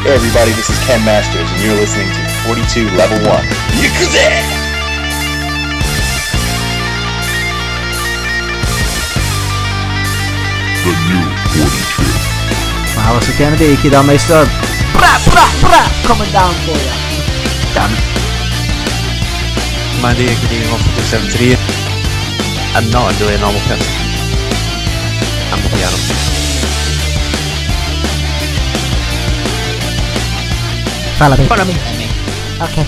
Hey everybody, this is Ken Masters, and you're listening to 42 Level 1. The new forty-two. Alice Kennedy, Kidameister. Bra, bra, bra, coming down for you. Damn it. Mandy getting off the 73. I'm not really a normal person. I'm a piano. Follow me. Follow me. Okay.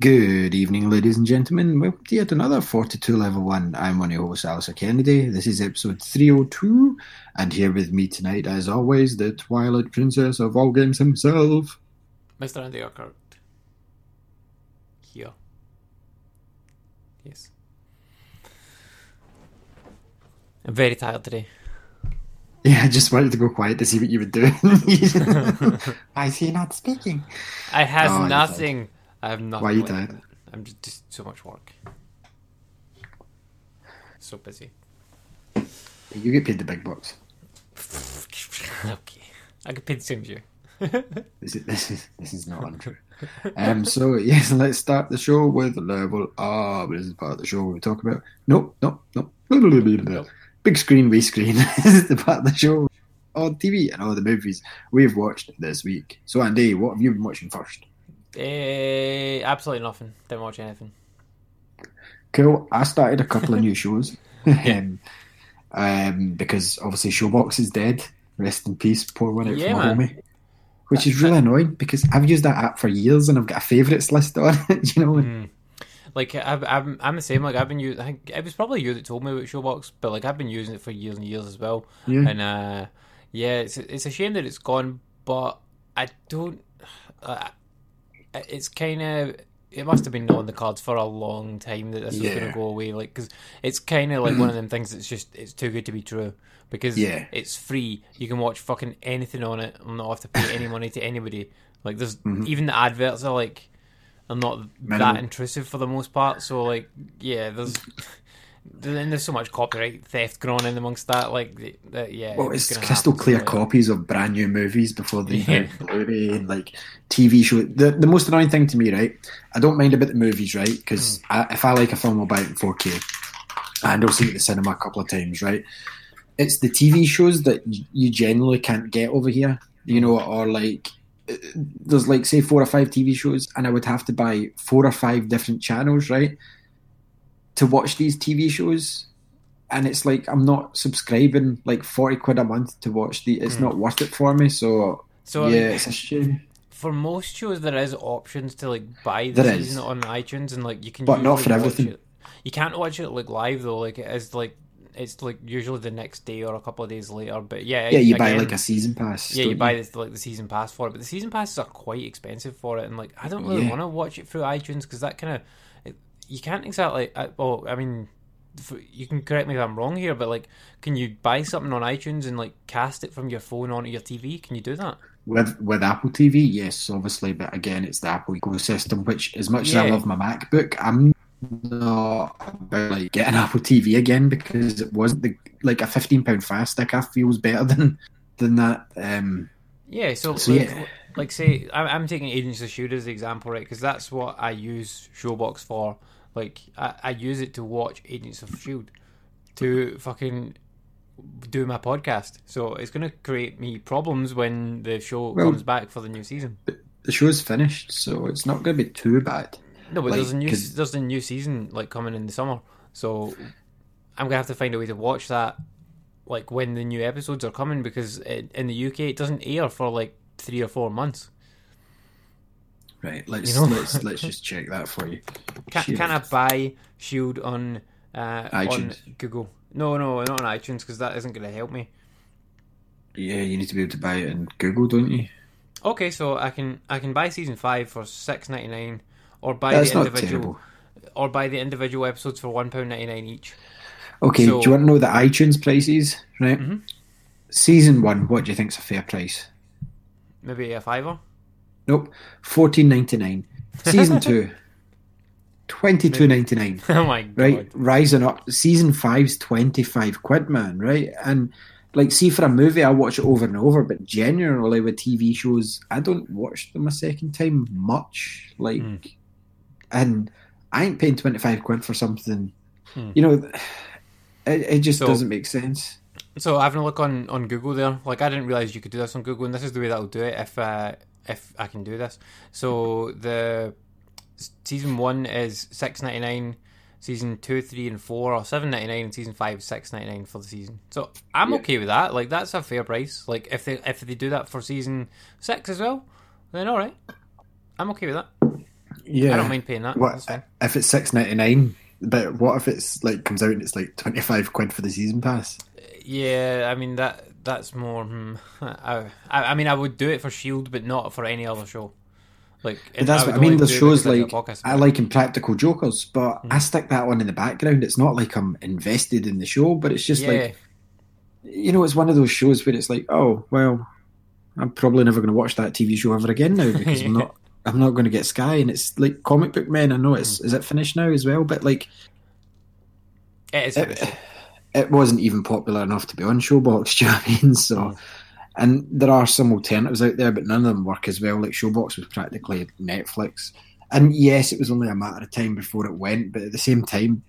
Good evening, ladies and gentlemen. Welcome to yet another 42 Level 1. I'm one of your hosts, Alistair Kennedy. This is episode 302, and here with me tonight, as always, the Twilight Princess of all games himself. Mr. Andy Urquhart. Here. Yes. I'm very tired today. Yeah, I just wanted to go quiet to see what you would do. Why is he not speaking? I have Oh, nothing. I have nothing. Why are you like- tired? I'm just, just so much work. So busy. You get paid the big bucks. okay. I could pay the same as you. This is this is this is not untrue. Um, so yes, let's start the show with level Ah, This is part of the show where we talk about nope, nope, nope. Blah, Big screen, wee screen. this is the part of the show on TV and all the movies we've watched this week. So Andy, what have you been watching first? Eh, absolutely nothing. Didn't watch anything. Cool. I started a couple of new shows. um, um, because obviously Showbox is dead. Rest in peace, poor one out Yeah, from man. homie. Which is really annoying because I've used that app for years and I've got a favourites list on it, you know. and- Like I've, I'm, I'm the same. Like I've been using. I think it was probably you that told me about Showbox, but like I've been using it for years and years as well. Yeah. And uh, yeah, it's it's a shame that it's gone, but I don't. Uh, it's kind of. It must have been on the cards for a long time that this was going to go away. Like, because it's kind of like one of them things that's just it's too good to be true. Because Yeah. it's free, you can watch fucking anything on it and not have to pay any money to anybody. Like, there's even the adverts are like are not that intrusive for the most part. So like, yeah, there's then there's so much copyright theft going on in amongst that. Like, the, yeah, Well, it's gonna crystal clear copies of brand new movies before they Yeah. Blu-ray and like TV show. The the most annoying thing to me, right? I don't mind about the movies, right? Because hmm. if I like a film, I'll buy it in 4K, and I'll see it at the cinema a couple of times, right? It's the TV shows that you generally can't get over here, you know, hmm. or like there's like say four or five TV shows, and I would have to buy four or five different channels, right, to watch these TV shows and it's like I'm not subscribing like forty quid a month to watch the. It's hmm. not worth it for me. So, So, I yeah, mean, it's a shame. for most shows, there is options to like buy the There is. season on iTunes, and like you can. But not for everything. it- You can't watch it like live though. Like it is like it's like usually the next day or a couple of days later. But yeah, Yeah, you buy like a season pass. Yeah, you don't buy this, like the season pass for it, but the season passes are quite expensive for it, and like I don't really Yeah. want to watch it through iTunes because that kind of you can't exactly. I, well, I mean, you can correct me if I'm wrong here, but like, can you buy something on iTunes and like cast it from your phone onto your TV? Can you do that? With with Apple TV, yes, obviously, but again, it's the Apple ecosystem. Which, as much as I love my MacBook, I'm not about like getting Apple TV again because it wasn't the like a fifteen pound fast stick. I feels better than than that. Um, Yeah, so, So, like, yeah. like say I'm, I'm taking Agents of Shield as the example, right? Because that's what I use Showbox for. Like I, I use it to watch Agents of Shield to fucking do my podcast. So it's going to create me problems when the show Well- comes back for the new season. the show's finished, so it's not going to be too bad. No, but Like, there's a new 'cause- there's a new season like coming in the summer, so I'm gonna have to find a way to watch that like when the new episodes are coming because in, in the UK it doesn't air for like three or four months. Right, let's You know? let's let's just check that for you. Can, Shield. can I buy Shield on uh, on. Google? No, no, not on iTunes because that isn't going to help me. Yeah, you need to be able to buy it in Google, don't you? Okay, so I can I can buy season five for six ninety nine, or buy That's the individual, or buy the individual episodes for one pound ninety nine each. Okay, So- do you want to know the iTunes prices? Right. Mhm. Season one, what do you think's a fair price? Maybe a fiver. Nope, fourteen ninety nine. Season two, twenty two ninety nine. oh my god! Right, rising up. Season five's twenty five quid, man. Right, and like, see for a movie, I watch it over and over. But generally, with TV shows, I don't watch them a second time much. Like, Hmm. And I ain't paying twenty five quid for something. Hmm. You know, it, it just So- doesn't make sense. So having a look on, on Google there, like I didn't realize you could do this on Google, and this is the way that'll do it if uh, if I can do this. So the season one is six ninety nine, season two, three, and four are seven ninety nine, and season five six ninety nine for the season. So I'm Yeah. okay with that. Like that's a fair price. Like if they if they do that for season six as well, then all right, I'm okay with that. Yeah, I don't mind paying that. What if it's six ninety nine? But what if it's like comes out and it's like twenty five quid for the season pass? Yeah, I mean that that's more. Hmm, I, I I mean I would do it for Shield, but not for any other show. Like But that's would what I mean. only There's do it shows I like podcast I like Impractical Jokers, but Mm. I stick that one in the background. It's not like I'm invested in the show, but it's just yeah, like you know, it's one of those shows where it's like, oh well, I'm probably never going to watch that TV show ever again now because I'm not. I'm not going to get Sky, and it's like comic book men. I know Mm. it's is it finished now as well, but like it is. it, it wasn't even popular enough to be on Showbox. Do you know what I mean? So, Mm. and there are some alternatives out there, but none of them work as well. Like Showbox was practically Netflix, and yes, it was only a matter of time before it went. But at the same time,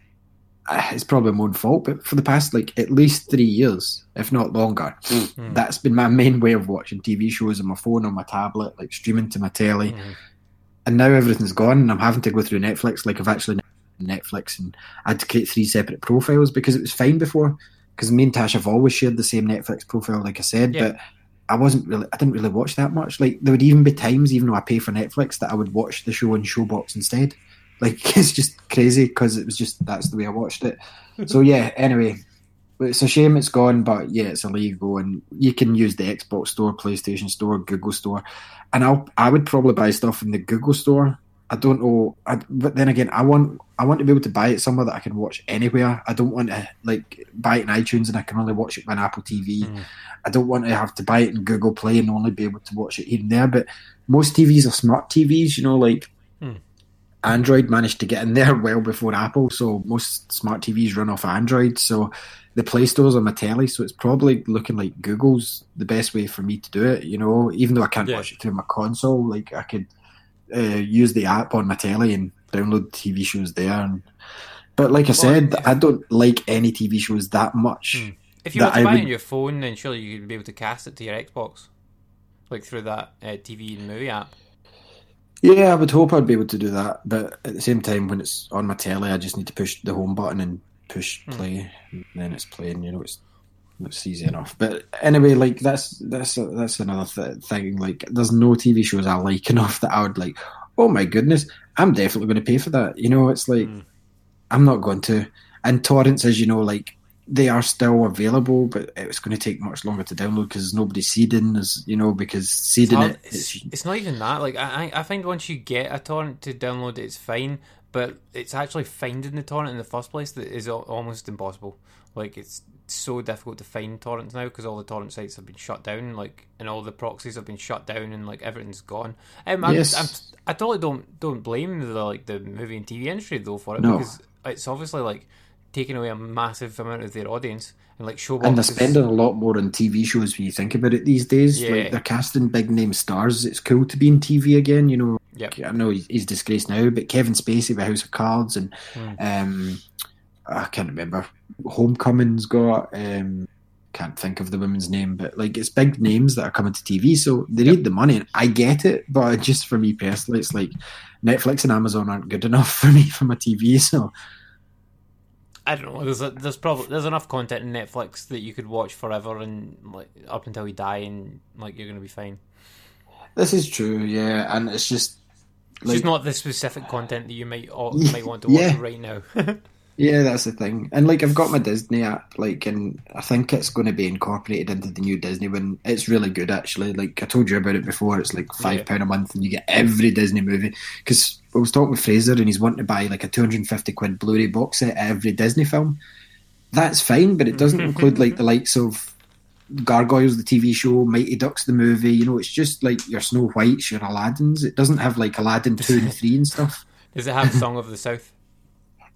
uh, it's probably my own fault. But for the past like at least three years, if not longer, Mm. that's been my main way of watching TV shows on my phone, on my tablet, like streaming to my telly. Mhm. And now everything's gone, and I'm having to go through Netflix. Like I've actually Netflix, and I had to create three separate profiles because it was fine before. Because me and Tash have always shared the same Netflix profile, like I said, Yeah. but I wasn't really, I didn't really watch that much. Like there would even be times, even though I pay for Netflix, that I would watch the show on Showbox instead. Like it's just crazy because it was just that's the way I watched it. so yeah. Anyway, it's a shame it's gone, but yeah, it's illegal, and you can use the Xbox Store, PlayStation Store, Google Store, and I I would probably buy stuff in the Google Store. I don't know, I, but then again, I want I want to be able to buy it somewhere that I can watch anywhere. I don't want to like buy it in iTunes and I can only watch it on Apple TV. Mm. I don't want to have to buy it in Google Play and only be able to watch it here and there. But most TVs are smart TVs, you know, like Hmm. Android managed to get in there well before Apple. So most smart TVs run off Android. So the Play Store's on my telly, so it's probably looking like Google's the best way for me to do it. You know, even though I can't Yeah. watch it through my console, like I could uh, use the app on my telly and download TV shows there. And but like I said, I don't like any TV shows that much. Hmm. If you were to buy it would- on your phone, then surely you'd be able to cast it to your Xbox, like through that uh, TV and movie app. Yeah, I would hope I'd be able to do that, but at the same time, when it's on my telly, I just need to push the home button and push Hmm. play, and then it's playing. You know, it's it's easy enough. But anyway, like that's that's that's another th- thing. Like, there's no TV shows I like enough that I would like. Oh my goodness, I'm definitely going to pay for that. You know, it's like Hmm. I'm not going to. And torrents, as you know, like they are still available, but it's going to take much longer to download because there's nobody seeding, as you know, because It's, seeding hard- it. it's, It's, it's not even that. Like I, I I find once you get a torrent to download, it's fine. But it's actually finding the torrent in the first place that is almost impossible. Like it's so difficult to find torrents now because all the torrent sites have been shut down. Like and all the proxies have been shut down and like everything's gone. Um, I'm, Yes. I'm, I totally don't don't blame the like the movie and TV industry though for it No. because it's obviously like taking away a massive amount of their audience and like showbox. and they're spending a lot more on TV shows when you think about it these days. Yeah. Like they're casting big name stars. It's cool to be in TV again. You know, Yep. I know he's, he's disgraced now, but Kevin Spacey with House of Cards and Hmm. um, I can't remember. Homecoming's got. Um, can't think of the woman's name, but like it's big names that are coming to TV, so they need the money. And I get it, but just for me personally, it's like Netflix and Amazon aren't good enough for me for my TV. So I don't know. There's a, there's probably there's enough content in Netflix that you could watch forever and like up until you die and like you're gonna be fine. this is true, yeah, and it's just It's just not the specific content that you might or, uh, Yeah, might want to watch yeah. right now. Yeah, that's the thing. And like I've got my Disney app, like, and I think it's going to be incorporated into the new Disney one. It's really good, actually. Like I told you about it before. It's like five pound a month, and you get every Disney movie. Because I was talking with Fraser, and he's wanting to buy like a two hundred and fifty quid Blu-ray box set of every Disney film. That's fine, but it doesn't include like the likes of Gargoyles, the TV show, Mighty Ducks, the movie. You know, it's just like your Snow Whites, your Aladdins. It doesn't have like Aladdin two and three and stuff. Does it have Song of the South?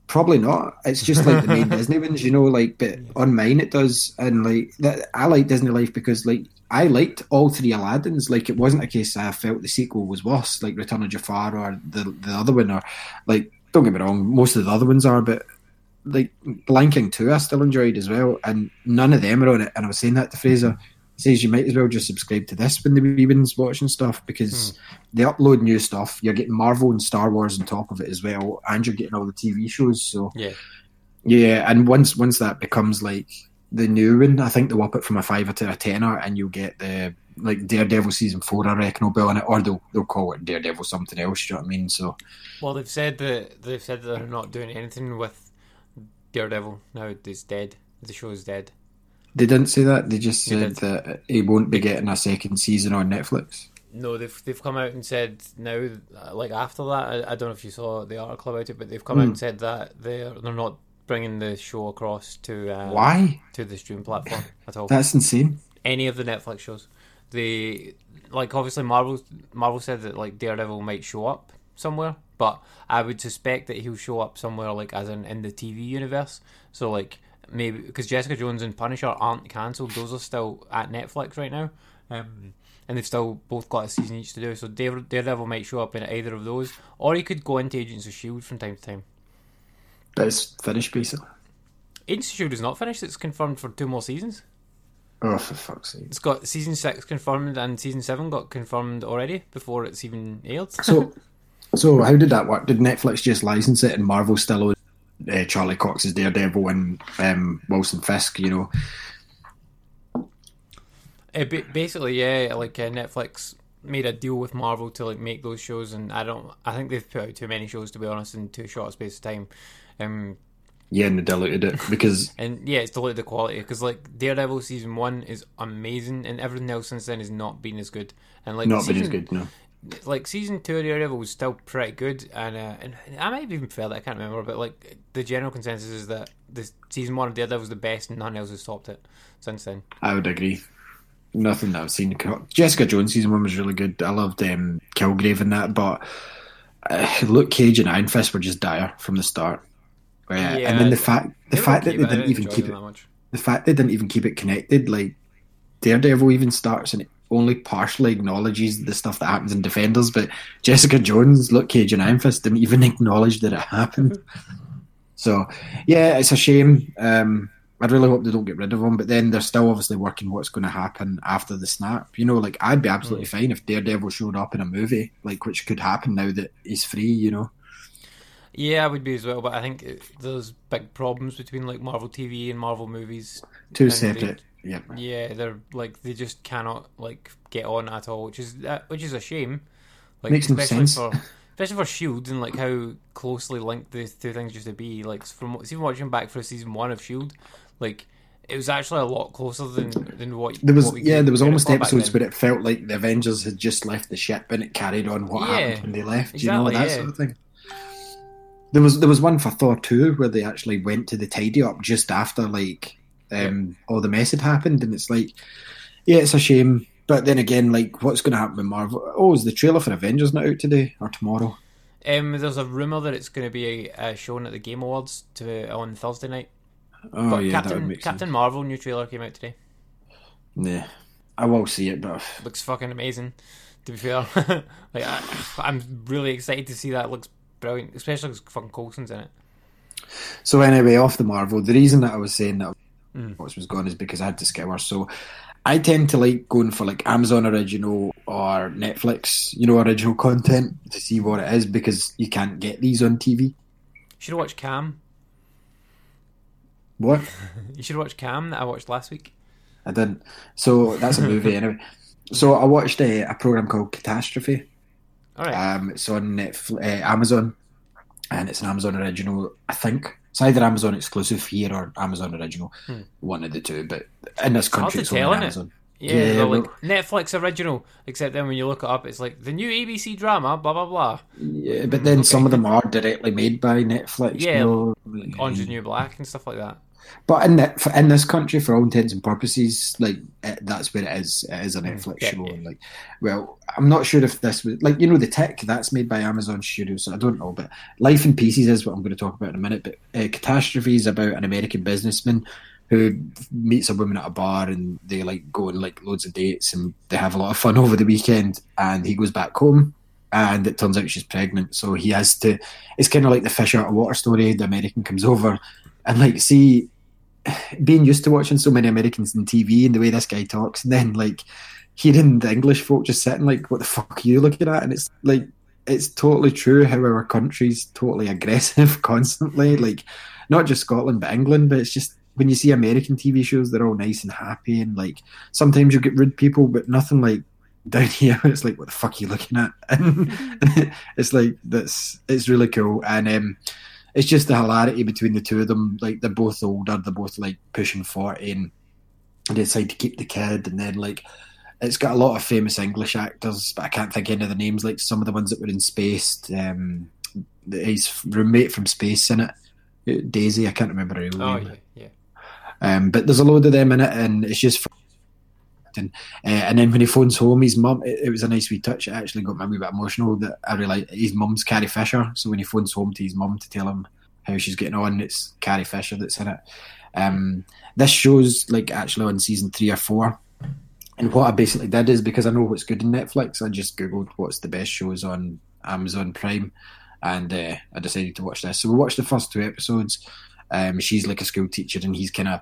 Probably not. It's just like the main Disney ones, you know. Like, but on mine it does, and like that. I like Disney Life because like I liked all three Aladdins. Like, it wasn't a case I felt the sequel was worse, like Return of Jafar or the the other one, or like don't get me wrong, most of the other ones are, but like Lion King two, I still enjoyed as well, and none of them are on it. And I was saying that to Fraser. He says you might as well just subscribe to this when the wee ones watching stuff because hmm. they upload new stuff. You're getting Marvel and Star Wars on top of it as well, and you're getting all the TV shows. So Yeah. yeah, and once once that becomes like the new one, I think they'll up it from a fiver to a tenner, and you'll get the like Daredevil season four. I reckon will be on it, or they'll they'll call it Daredevil something else. You know what I mean? So Well, they've said that they've said that they're not doing anything with Daredevil now. It's dead. The show is dead. they didn't say that. They just said did. that he won't be getting a second season on Netflix. No, they've they've come out and said now, like after that, I, I don't know if you saw the article about it, but they've come out and said that they're they're not bringing the show across to uh, Why? to the stream platform at all. That's insane. Any of the Netflix shows, they like obviously Marvel Marvel said that like Daredevil might show up somewhere, but I would suspect that he'll show up somewhere like as in in the TV universe. So like maybe because Jessica Jones and Punisher aren't cancelled; those are still at Netflix right now. Um, and they've still both got a season each to do. So Daredevil might show up in either of those, or he could go into Agents of Shield from time to time. But it's finished basically. Agents of Shield is not finished; it's confirmed for two more seasons. Oh, for fuck's sake. It's got season six confirmed, and season seven got confirmed already before it's even aired. So, so how did that work? Did Netflix just license it, and Marvel still owns uh, Charlie Cox's Daredevil and um, Wilson Fisk? You know, Uh, ba- basically, yeah, like uh, Netflix made a deal with Marvel to like make those shows, and I don't, I think they've put out too many shows to be honest in too short a space of time. Um, yeah, and they diluted it because and yeah, it's diluted the quality because like Daredevil season one is amazing, and everything else since then has not been as good. And like not been as good. No, like season two of Daredevil was still pretty good, and uh, and I might have even felt that I can't remember, but like the general consensus is that the season one of Daredevil was the best, and nothing else has topped it since then. I would agree. Nothing that I've seen. Jessica Jones season one was really good. I loved um, Kilgrave in that, but uh, Luke Cage and Iron Fist were just dire from the start. Uh, Yeah, and then the fact the fact that they didn't even keep it the fact they didn't even keep it connected, like Daredevil even starts and it only partially acknowledges the stuff that happens in Defenders, but Jessica Jones, Luke Cage, and Iron Fist didn't even acknowledge that it happened. so, yeah, it's a shame. Um, I really hope they don't get rid of him, but then they're still obviously working what's going to happen after the snap. You know, like I'd be absolutely fine if Daredevil showed up in a movie, like which could happen now that he's free. You know, Yeah, I would be as well, but I think it- there's big problems between like Marvel TV and Marvel movies. two separate. Yeah, Yeah, they're like they just cannot like get on at all, which is uh, which is a shame. Like Makes no especially sense. for especially for Shield and like how closely linked the two things used to be. Like from even watching back for season one of Shield, like it was actually a lot closer than than what There was what we yeah, there was almost episodes where it felt like the Avengers had just left the ship and it carried on what Yeah, happened when they left. you know that yeah. sort of thing. There was there was one for Thor two where they actually went to the tidy up just after like um, all the mess had happened, and it's like, yeah, it's a shame. But then again, like, what's going to happen with Marvel? Oh, is the trailer for Avengers not out today or tomorrow? Um, there's a rumor that it's going to be uh, shown at the Game Awards to on Thursday night. Oh but yeah, that would Captain make Captain sense. Marvel new trailer came out today. Yeah, I will see it, but looks fucking amazing. To be fair, like I, I'm really excited to see that. It looks brilliant, especially because fucking Coulson's in it. So anyway, off the Marvel, the reason that I was saying that Mm. what was gone is because I had to scour. So I tend to like going for like Amazon original or Netflix, you know, original content to see what it is because you can't get these on TV. Should have watched Cam. What? You should watched Cam that I watched last week. I didn't. So that's a movie anyway. So I watched a, a program called Catastrophe. All right. Um, it's on Netflix, uh, Amazon, and it's an Amazon original, I think. It's either Amazon exclusive here or Amazon original, one of the two. But in this Hmm. hard country, it's only? Amazon. Yeah, Yeah, they're like Netflix original, except then when you look it up, it's like the new ABC drama, blah blah blah. Yeah, but then some of them are directly made by Netflix. Yeah, no? Orange is New Black and stuff like that. But in that, for- in this country, for all intents and purposes, like it, that's where it is. It is a Netflix yeah, show. yeah. And like, well, I'm not sure if this was like you know the Tick that's made by Amazon Studios. So I don't know, but Life in Pieces is what I'm going to talk about in a minute. But uh, Catastrophe is about an American businessman who meets a woman at a bar and they like go on like loads of dates and they have a lot of fun over the weekend. And he goes back home and it turns out she's pregnant. So he has to. It's kind of like the fish out of water story. The American comes over and like see being used to watching so many Americans on TV and the way this guy talks, and then like hearing the English folk just sitting like, "What the fuck are you looking at?" And it's like it's totally true how our country's totally aggressive constantly. Like not just Scotland but England, but it's just when you see American TV shows, they're all nice and happy, and like sometimes you get rude people, but nothing like down here. It's like, what the fuck are you looking at? And it's like that's it's really cool, and um, it's just the hilarity between the two of them. Like they're both older, they're both like pushing forty, and they decide to keep the kid, and then like it's got a lot of famous English actors, but I can't think of any of the names. Like some of the ones that were in Spaced. Um, his roommate from Spaced in it, Daisy. I can't remember her real Oh name. yeah, yeah. Um, but there's a load of them in it, and it's just. And, uh, and then when he phones home, his mum. It, it was a nice wee touch. It actually got me a wee bit emotional. That I realised his mum's Carrie Fisher. So when he phones home to his mum to tell him how she's getting on, it's Carrie Fisher that's in it. Um, this show's like actually on season three or four. And what I basically did is because I know what's good in Netflix, I just googled what's the best shows on Amazon Prime, and uh, I decided to watch this. So we watched the first two episodes. Um, she's like a school teacher, and he's kind of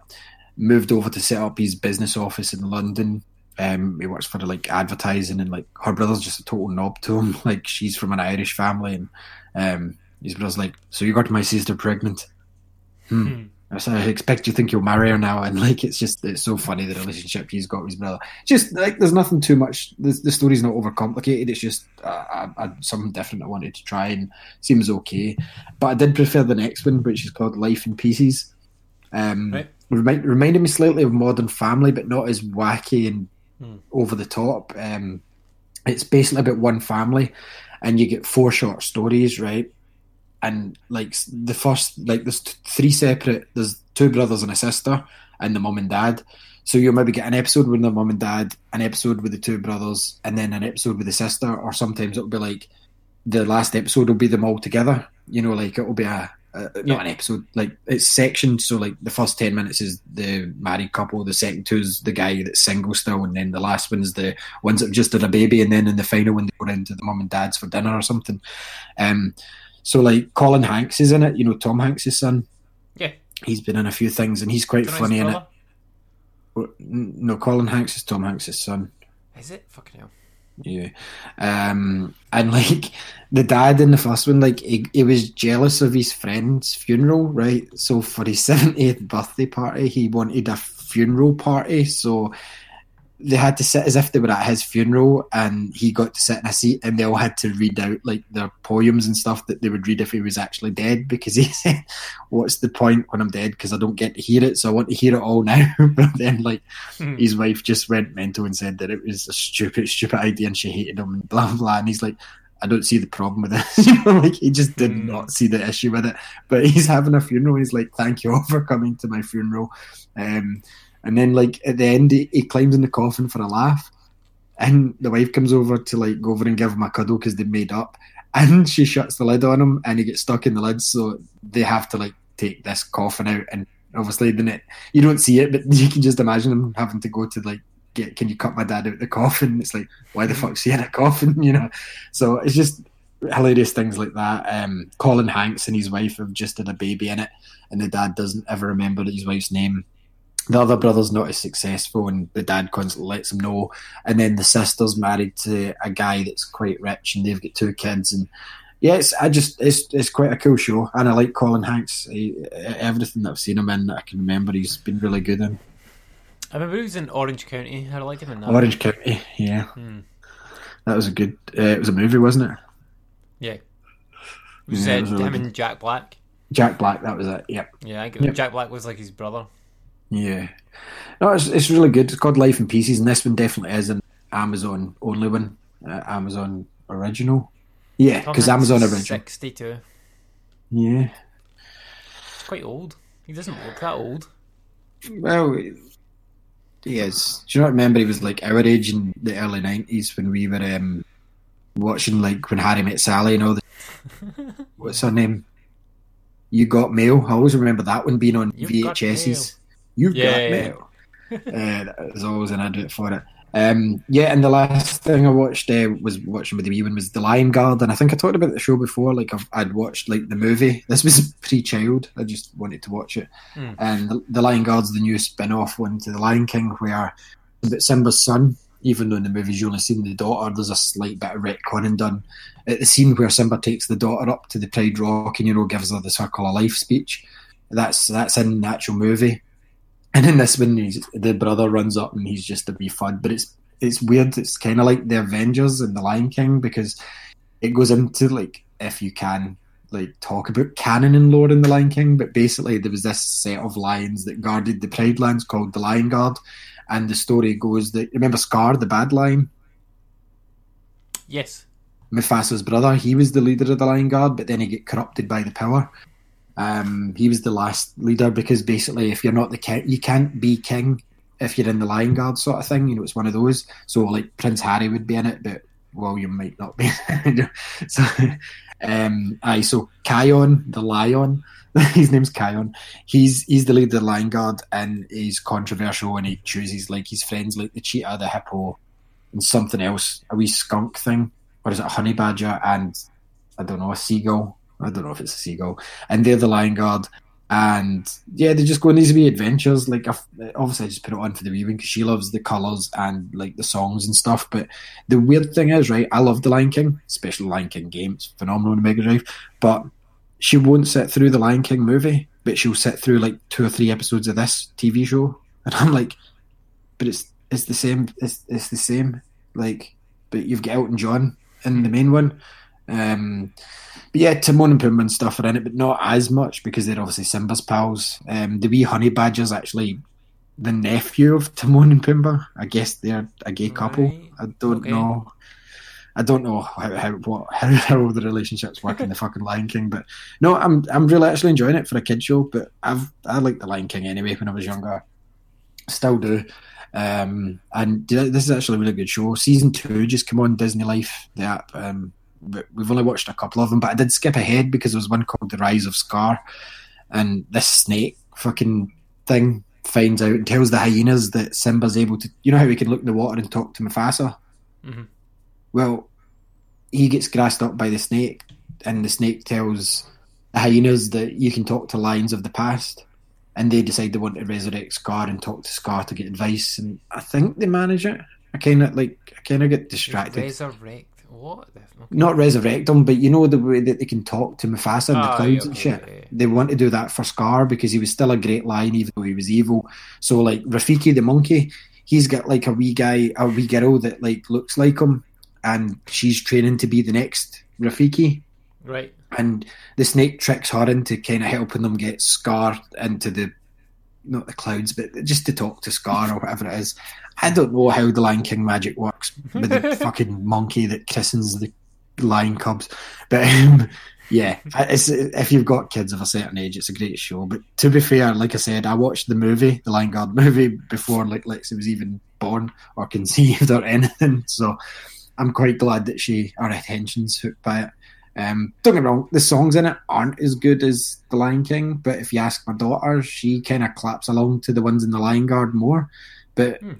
moved over to set up his business office in London. Um, he works for like advertising, and like her brother's just a total knob to him. Like she's from an Irish family, and um, his brother's like, "So you got my sister pregnant?" Hmm. I said, I expect you think you'll marry her now, and like it's just it's so funny the relationship he's got with his brother. Just like there's nothing too much. The, the story's not overcomplicated. It's just uh, I, I, something different I wanted to try, and seems okay. But I did prefer the next one, which is called Life in Pieces. Um, Right. remind, reminded me slightly of Modern Family, but not as wacky and over the top. Um, it's basically about one family, and you get four short stories, right? And like the first, like there's t- three separate. There's two brothers and a sister, and the mum and dad. So you'll maybe get an episode with the mum and dad, an episode with the two brothers, and then an episode with the sister. Or sometimes it'll be like the last episode will be them all together. You know, like it'll be a, a not an episode, like it's sectioned. So like the first ten minutes is the married couple, the second two is the guy that's single still, and then the last one's the ones that have just had a baby, and then in the final one they go into the mum and dad's for dinner or something. Um, so like Colin Hanks is in it. You know Tom Hanks' son. Yeah. He's been in a few things, and he's quite Don't funny in it. No, Colin Hanks is Tom Hanks' son. Is it fucking hell? Yeah. Um, and like the dad in the first one, like he, he was jealous of his friend's funeral, right? So for his 70th birthday party, he wanted a funeral party. So they had to sit as if they were at his funeral and he got to sit in a seat and they all had to read out like their poems and stuff that they would read if he was actually dead because he said, What's the point when I'm dead? Because I don't get to hear it. So I want to hear it all now. but then like his wife just went mental and said that it was a stupid, stupid idea and she hated him and blah blah. blah. And he's like, I don't see the problem with this. you know, like he just did not see the issue with it. But he's having a funeral. He's like, thank you all for coming to my funeral. Um, and then like at the end, he, he climbs in the coffin for a laugh. And the wife comes over to like go over and give him a cuddle because they've made up. And she shuts the lid on him and he gets stuck in the lid. So they have to like take this coffin out and obviously then it you don't see it, but you can just imagine him having to go to like get can you cut my dad out of the coffin? It's like why the fuck's he in a coffin? You know. So it's just hilarious things like that. Um, Colin Hanks and his wife have just had a baby in it, and the dad doesn't ever remember his wife's name. The other brother's not as successful, and the dad constantly lets him know. And then the sister's married to a guy that's quite rich, and they've got two kids. And yeah, it's I just it's it's quite a cool show, and I like Colin Hanks. He, everything that I've seen him in, that I can remember, he's been really good in. I remember he was in Orange County. I liked him in that. Orange County, yeah, Hmm. that was a good. Uh, it was a movie, wasn't it? Yeah. It was, Yeah, uh, it was really him good. and Jack Black. Jack Black. That was it. Yep. Yeah, I think Yep. Jack Black was like his brother. Yeah. No, it's, it's really good. It's called Life in Pieces, and this one definitely is an Amazon only one. Uh, Amazon original. Yeah, because Amazon original. 62. Yeah. It's quite old. He doesn't look that old. Well, he is. Do you not remember he was like our age in the early 90s when we were um, watching like when Harry met Sally and all the. What's her name? You Got Mail. I always remember that one being on You've VHSs. You've Yeah, got yeah, mail. uh, there's always an advert for it. Um, yeah, and the last thing I watched uh, was watching with the wee one was The Lion Guard, and I think I talked about the show before. Like I've, I'd watched like the movie. This was pre-child. I just wanted to watch it. Hmm. And the, the Lion Guard's the new spin-off one to The Lion King, where Simba's son. Even though in the movies you only seen the daughter, there's a slight bit of retconning done at the scene where Simba takes the daughter up to the Pride Rock and you know gives her the Circle of Life speech. That's that's in the actual movie. And in this one, he's, the brother runs up and he's just a wee fud. But it's it's weird. It's kind of like the Avengers and the Lion King because it goes into like if you can like talk about canon and lore in the Lion King. But basically, there was this set of lions that guarded the Pride Lands called the Lion Guard. And the story goes that remember Scar, the bad lion, Yes. Mufasa's brother. He was the leader of the Lion Guard, but then he get corrupted by the power. Um, he was the last leader because basically, if you're not the king, you can't be king if you're in the Lion Guard sort of thing. You know, it's one of those. So like Prince Harry would be in it, but William might not be. so, um, aye. So Kion, the lion, his name's Kion. He's he's the leader of the Lion Guard, and he's controversial, and he chooses like his friends, like the cheetah, the hippo, and something else, a wee skunk thing, or is it honey badger and I don't know a seagull. I don't know if it's a seagull, and they're the Lion Guard. And yeah, they're just go on these wee adventures. Like, obviously, I just put it on for the weaving because she loves the colours and like the songs and stuff. But the weird thing is, right, I love the Lion King, especially Lion King game. It's phenomenal on Mega Drive. But she won't sit through the Lion King movie, but she'll sit through like two or three episodes of this TV show. And I'm like, but it's it's the same. It's it's the same. Like, but you've got Elton John in the main one. Um, but yeah, Timon and Pumbaa and stuff are in it, but not as much because they're obviously Simba's pals. Um, the wee honey badger's actually the nephew of Timon and Pumbaa. I guess they're a gay couple. Right. I don't Okay. know. I don't know how how what how, how the relationships work in the fucking Lion King, but no, I'm I'm really actually enjoying it for a kid show. But I've I liked the Lion King anyway when I was younger, still do. Um, and this is actually a really good show. Season two just come on Disney Life, the app. Um, we've only watched a couple of them, but I did skip ahead because there was one called The Rise of Scar, and this snake fucking thing finds out and tells the hyenas that Simba's able to. You know how he can look in the water and talk to Mufasa. Mhm. Well, he gets grassed up by the snake, and the snake tells the hyenas that you can talk to lions of the past, and they decide they want to resurrect Scar and talk to Scar to get advice, and I think they manage it. I kind of like, I kind of get distracted. Resurrect. What? the f- okay. Not resurrect him, but you know the way that they can talk to Mufasa in the Ah, clouds yeah, and shit. yeah, yeah. They want to do that for Scar because he was still a great lion, even though he was evil. So, like Rafiki the monkey, he's got like a wee guy, a wee girl that like looks like him, and she's training to be the next Rafiki. Right. And the snake tricks her into kind of helping them get Scar into the not the clouds, but just to talk to Scar or whatever it is. I don't know how the Lion King magic works with the fucking monkey that christens the lion cubs, but um, yeah, it's, if you've got kids of a certain age, it's a great show. But to be fair, like I said, I watched the movie, the Lion Guard movie, before like Lexi was even born or conceived or anything. So I'm quite glad that she our attention's hooked by it. Um, don't get me wrong, the songs in it aren't as good as The Lion King, but if you ask my daughter, she kind of claps along to the ones in The Lion Guard more. But Hmm.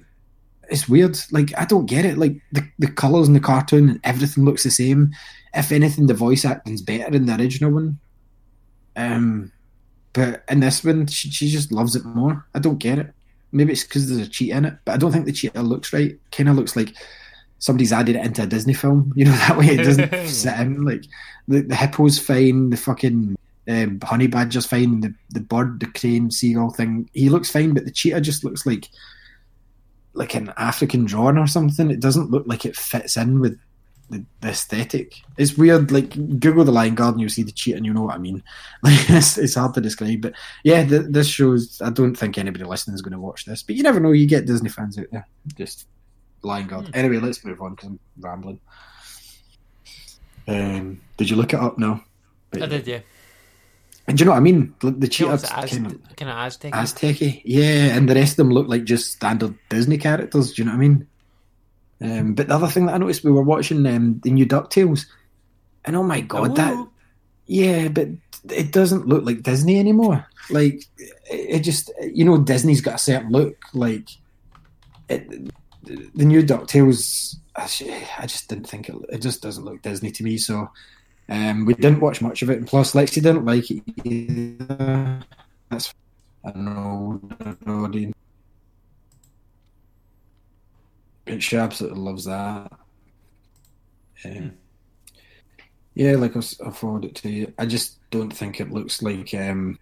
it's weird. Like, I don't get it. Like, the, the colours in the cartoon and everything looks the same. If anything, the voice acting's better in the original one. Um, but in this one, she, she just loves it more. I don't get it. Maybe it's because there's a cheat in it, but I don't think the cheetah looks right. Kind of looks like somebody's added it into a Disney film. You know that way it doesn't sit in. Like the, the hippo's fine, the fucking um, honey badger's fine, the the bird, the crane, seagull thing. He looks fine, but the cheetah just looks like like an African drawing or something. It doesn't look like it fits in with the, the aesthetic. It's weird. Like Google the Lion Guard and you'll see the cheat, and you know what I mean. Like it's, it's hard to describe, but yeah, th- this shows. I don't think anybody listening is going to watch this, but you never know. You get Disney fans out there. Just Lion Guard. Anyway, let's move on because I'm rambling. Um, did you look it up? No. But, I did, yeah. And do you know what I mean? The, the You cheat know, ups it's Az- kind of kind of Aztec. Aztec. Yeah, and the rest of them look like just standard Disney characters. Do you know what I mean? Um, but the other thing that I noticed, we were watching um, the new Ducktales, and oh my god, that yeah, but it doesn't look like Disney anymore. Like it, it just, you know, Disney's got a certain look. Like it, the new Ducktales, I just didn't think it. It just doesn't look Disney to me. So. Um, we didn't watch much of it, and plus Lexi didn't like it either. That's I don't know, I don't know, she absolutely loves that. Um, yeah, like I'll, I'll forward it to you. I just don't think it looks like. Um,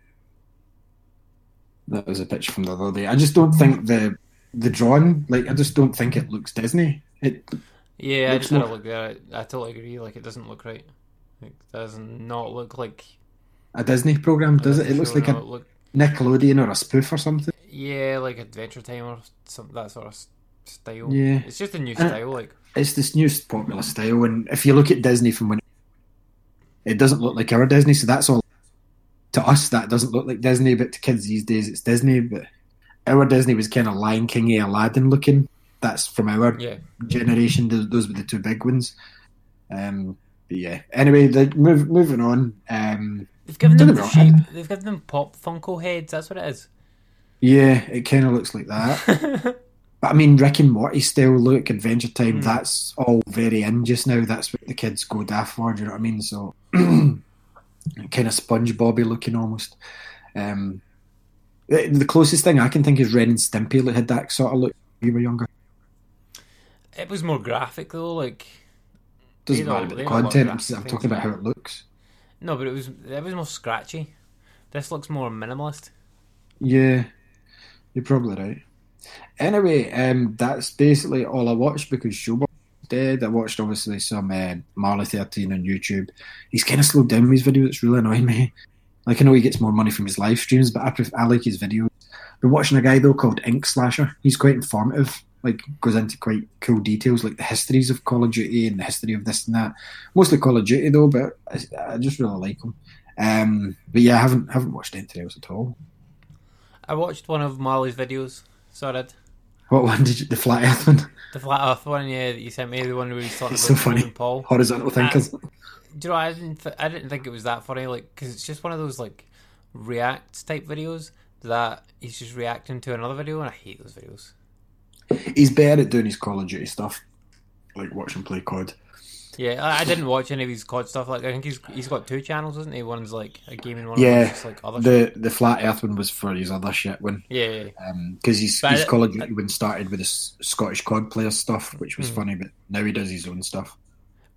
that was a picture from the other day. I just don't think the the drawing, like, I just don't think it looks Disney. It Yeah, I just had a more- look at it. I totally agree. Like, it doesn't look right. It does not look like. a Disney program, does it? It looks like a look, Nickelodeon or a spoof or something. yeah, like Adventure Time or some that sort of style. Yeah. it's just a new And- style. Like, it's this new popular style, and if you look at Disney from when it doesn't look like our Disney, so that's all to us that doesn't look like Disney, but to kids these days it's Disney. But our Disney was kind of Lion King, Aladdin looking. That's from our yeah, generation. Those, those were the two big ones. Um, but yeah. Anyway, the, move, moving on. Um, they've given them get me shape. They've given them pop Funko heads. That's what it is. yeah, it kind of looks like that. But I mean, Rick and Morty style look, Adventure Time, Hmm. that's all very in just now. That's what the kids go daft for, do you know what I mean? So, kind of SpongeBobby looking almost. Um, the, the closest thing I can think is Ren and Stimpy that had that sort of look when we were younger. it was more graphic though. Like, Doesn't matter about the content, I'm, I'm talking about how it looks. no, but it was it was more scratchy. This looks more minimalist. Yeah, you're probably right. Anyway, um, that's basically all I watched because Showbox dead. I watched obviously some uh, Marley 13 on YouTube. He's kind of slowed down his videos. It's really annoying me. Like I know he gets more money from his live streams, but I, pref- I like his videos. Been watching a guy though called Ink Slasher. He's quite informative. Like goes into quite cool details, like the histories of Call of Duty and the history of this and that. Mostly Call of Duty though, but I, I just really like him. Um, but yeah, I haven't haven't watched anything else at all. I watched one of Marley's videos. So I did. What one did you? The Flat Earth one? The flat Earth one, yeah, that you sent me, the one where he's talking It's about so funny. Paul. Horizontal thinkers. Do you know? I didn't. Th- I didn't think it was that funny. Like, because it's just one of those like react type videos that he's just reacting to another video, and I hate those videos. He's better at doing his Call of Duty stuff, like watch him play COD. Yeah, I, I didn't watch any of his COD stuff. Like, I think he's he's got two channels, isn't he? One's like a gaming one. Yeah, one's just like other. shit. The the Flat Earth one was for his other shit one. Yeah, yeah, yeah. Um, because his, But his I- Call of Duty one started with his Scottish COD player stuff, which was hmm. funny, but now he does his own stuff.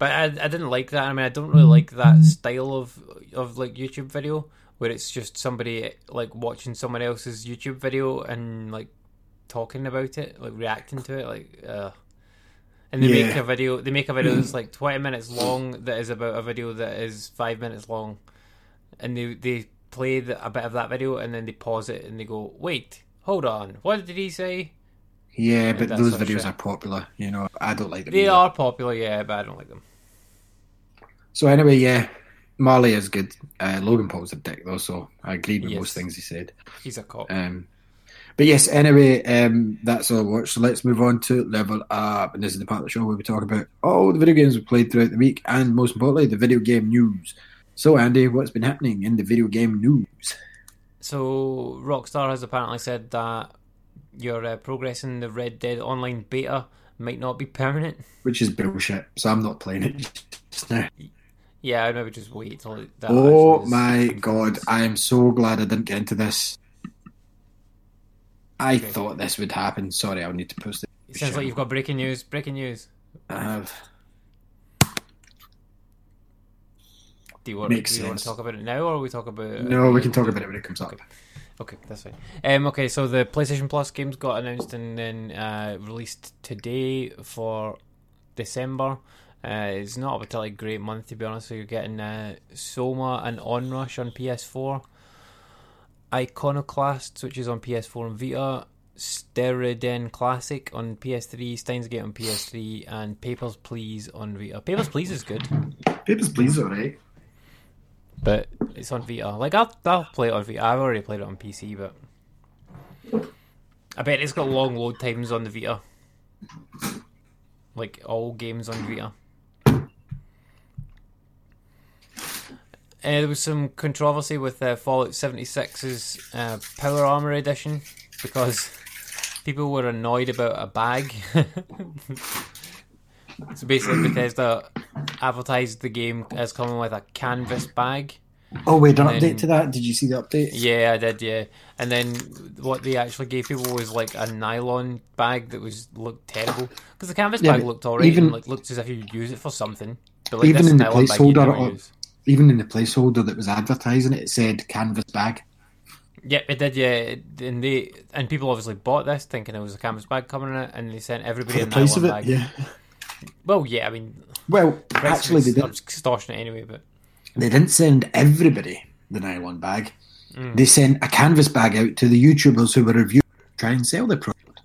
But I, I didn't like that. I mean, I don't really like that style of of like YouTube video where it's just somebody like watching someone else's YouTube video and like talking about it, like reacting to it, like. Uh, and they Yeah. make a video. They make a video that's like twenty minutes long. That is about a video that is five minutes long, and they they play the, a bit of that video and then they pause it and they go, "Wait, hold on, what did he say?" Yeah, but those videos are popular. You know, I don't like them. They either. are popular, yeah, but I don't like them. So anyway, yeah, Marley is good. Uh, Logan Paul's a dick though, so I agreed with Yes. most things he said. He's a cop. Um, but yes, anyway, um, that's all I watched. So let's move on to Level Up. And this is the part of the show where we talk about all the video games we played throughout the week and most importantly, the video game news. So, Andy, what's been happening in the video game news? So Rockstar has apparently said that your uh, progress in the Red Dead Online beta might not be permanent. Which is bullshit. So I'm not playing it just now. Yeah, I'd maybe just wait till that. Oh my god, I am so glad I didn't get into this. I Okay. thought this would happen. Sorry, I'll need to post it. It sounds like you've got breaking news. Breaking news. I have. Do you want, Makes do you want to talk about it now, or we talk about? it No, we can talk about it when it comes up. Okay. Okay, that's fine. Um, okay, so the PlayStation Plus games got announced and then uh, released today for December. Uh, it's not a particularly great month to be honest. So you're getting uh, Soma and Onrush on PS4, Iconoclasts, which is on PS4 and Vita, Steriden Classic on PS3, Steins Gate on PS3, and Papers Please on Vita. Papers Please is good, Papers, Please, alright. but it's on Vita. Like I'll, I'll play it on Vita. I've already played it on PC, but I bet it's got long load times on the Vita. Like all games on Vita. Uh, there was some controversy with uh, Fallout 76's uh, Power Armor Edition because people were annoyed about a bag. so basically, Bethesda advertised the game as coming with a canvas bag. Oh, wait, an update to that? Did you see the update? Yeah, I did. Yeah, and then what they actually gave people was like a nylon bag that was looked terrible because the canvas Yeah, bag looked alright even- and like looked as if you'd use it for something. But like Even this in the nylon bag placeholder, never or- use. Even in the placeholder that was advertising it, it said canvas bag. Yep, it did. Yeah, and they and people obviously bought this thinking it was a canvas bag coming in it, and they sent everybody For a the price of nylon it, bag. yeah. Well, yeah, I mean, Well, actually, they didn't. extortionate anyway. But They didn't send everybody the nylon bag. Mm. They sent a canvas bag out to the YouTubers who were reviewing to try and sell the product.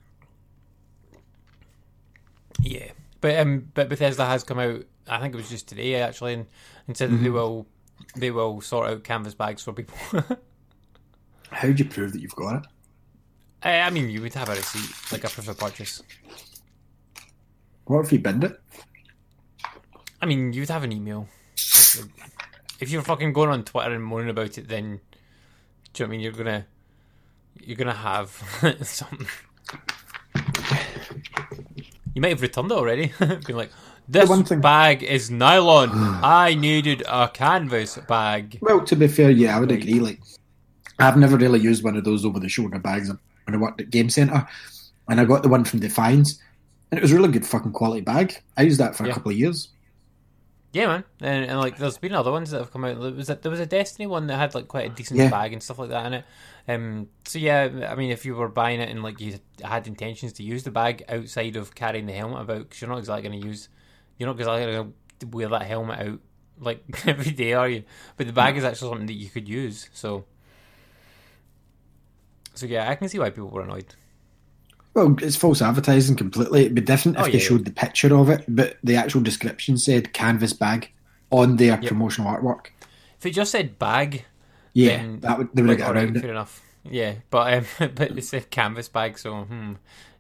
yeah, but um, but Bethesda has come out. I think it was just today actually, and, and said Mm-hmm. they will they will sort out canvas bags for people. How do you prove that you've got it? I, I mean, you would have a receipt, like a proof of purchase. What if you binned it? I mean, you'd have an email. If you're fucking going on Twitter and moaning about it, then do you know I mean? You're gonna you're gonna have something. You might have returned it already. Been like, this thing- bag is nylon. I needed a canvas bag. Well, to be fair, yeah, I would agree. Like, I've never really used one of those over the shoulder bags when I worked at Game Centre, and I got the one from Defiance, and it was a really good fucking quality bag. I used that for Yeah. a couple of years. Yeah, man, and, and like there's been other ones that have come out. There was a, there was a Destiny one that had like quite a decent Yeah. bag and stuff like that in it. Um, so yeah, I mean, if you were buying it and like you had intentions to use the bag outside of carrying the helmet about, because you're not exactly going to use, you're not exactly going to wear that helmet out like every day, are you? But the bag is actually something that you could use. So, so yeah, I can see why people were annoyed. Well, it's false advertising completely. It'd be different if Oh, they yeah, showed the picture of it, but the actual description said canvas bag on their Yep. promotional artwork. If it just said bag, Yeah, that would they would like, alright, around fair it. enough. Yeah, but um, but it said canvas bag, so hmm,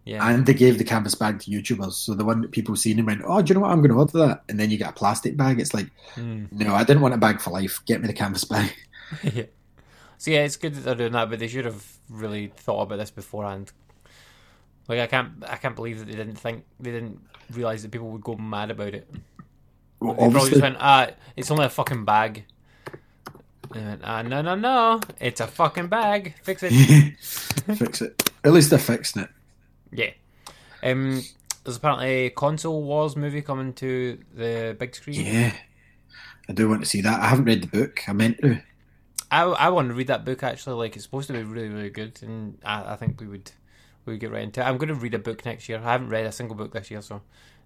yeah. And they gave the canvas bag to YouTubers. So the one that people seen and went, Oh, do you know what? I'm going to order that. And then you get a plastic bag. It's like, Hmm. No, I didn't want a bag for life. Get me the canvas bag. yeah. So yeah, it's good that they're doing that, but they should have really thought about this beforehand. Like I can't, I can't believe that they didn't think they didn't realize that people would go mad about it. Well, They probably just went, ah, it's only a fucking bag. And they went, ah, no, no, no, it's a fucking bag. Fix it. fix it. At least they're fixing it. Yeah. Um, there's apparently a console wars movie coming to the big screen. Yeah. I do want to see that. I haven't read the book. I meant to. I, I want to read that book actually. Like it's supposed to be really really good, and I, I think we would we would get right into it. I'm going to read a book next year. I haven't read a single book this year, so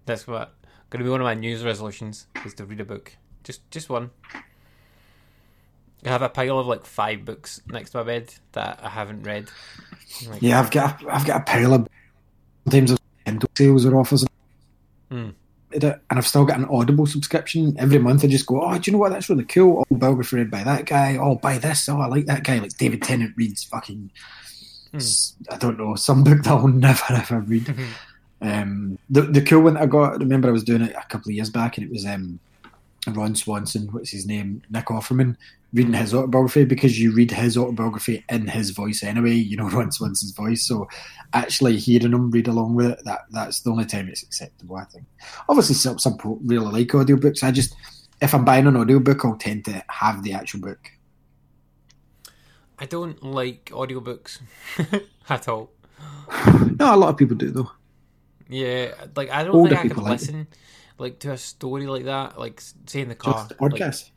that's what going to be one of my New Year's resolutions is to read a book. Just just one. I have a pile of like five books next to my bed that I haven't read. Like, Yeah, I've got I've got a pile of sometimes Kindle sales or offers. Hmm. And I've still got an Audible subscription. Every month I just go, oh, do you know what? That's really cool. Oh, biography read by that guy. Oh, buy this. Oh, I like that guy. Like David Tennant reads fucking, s- I don't know, some book that I'll never ever read. um, the the cool one that I got, I remember I was doing it a couple of years back and it was um, Ron Swanson, what's his name? Nick Offerman, reading his autobiography because you read his autobiography in his voice anyway, you know, Ron Swanson's voice. So actually hearing him read along with it, that that's the only time it's acceptable, I think. Obviously, some, some people really like audiobooks. I just, if I'm buying an audiobook, I'll tend to have the actual book. I don't like audiobooks at all. No, a lot of people do, though. Yeah, like I don't Older think I could people like listen like to a story like that. Like say in the car, a like, podcast.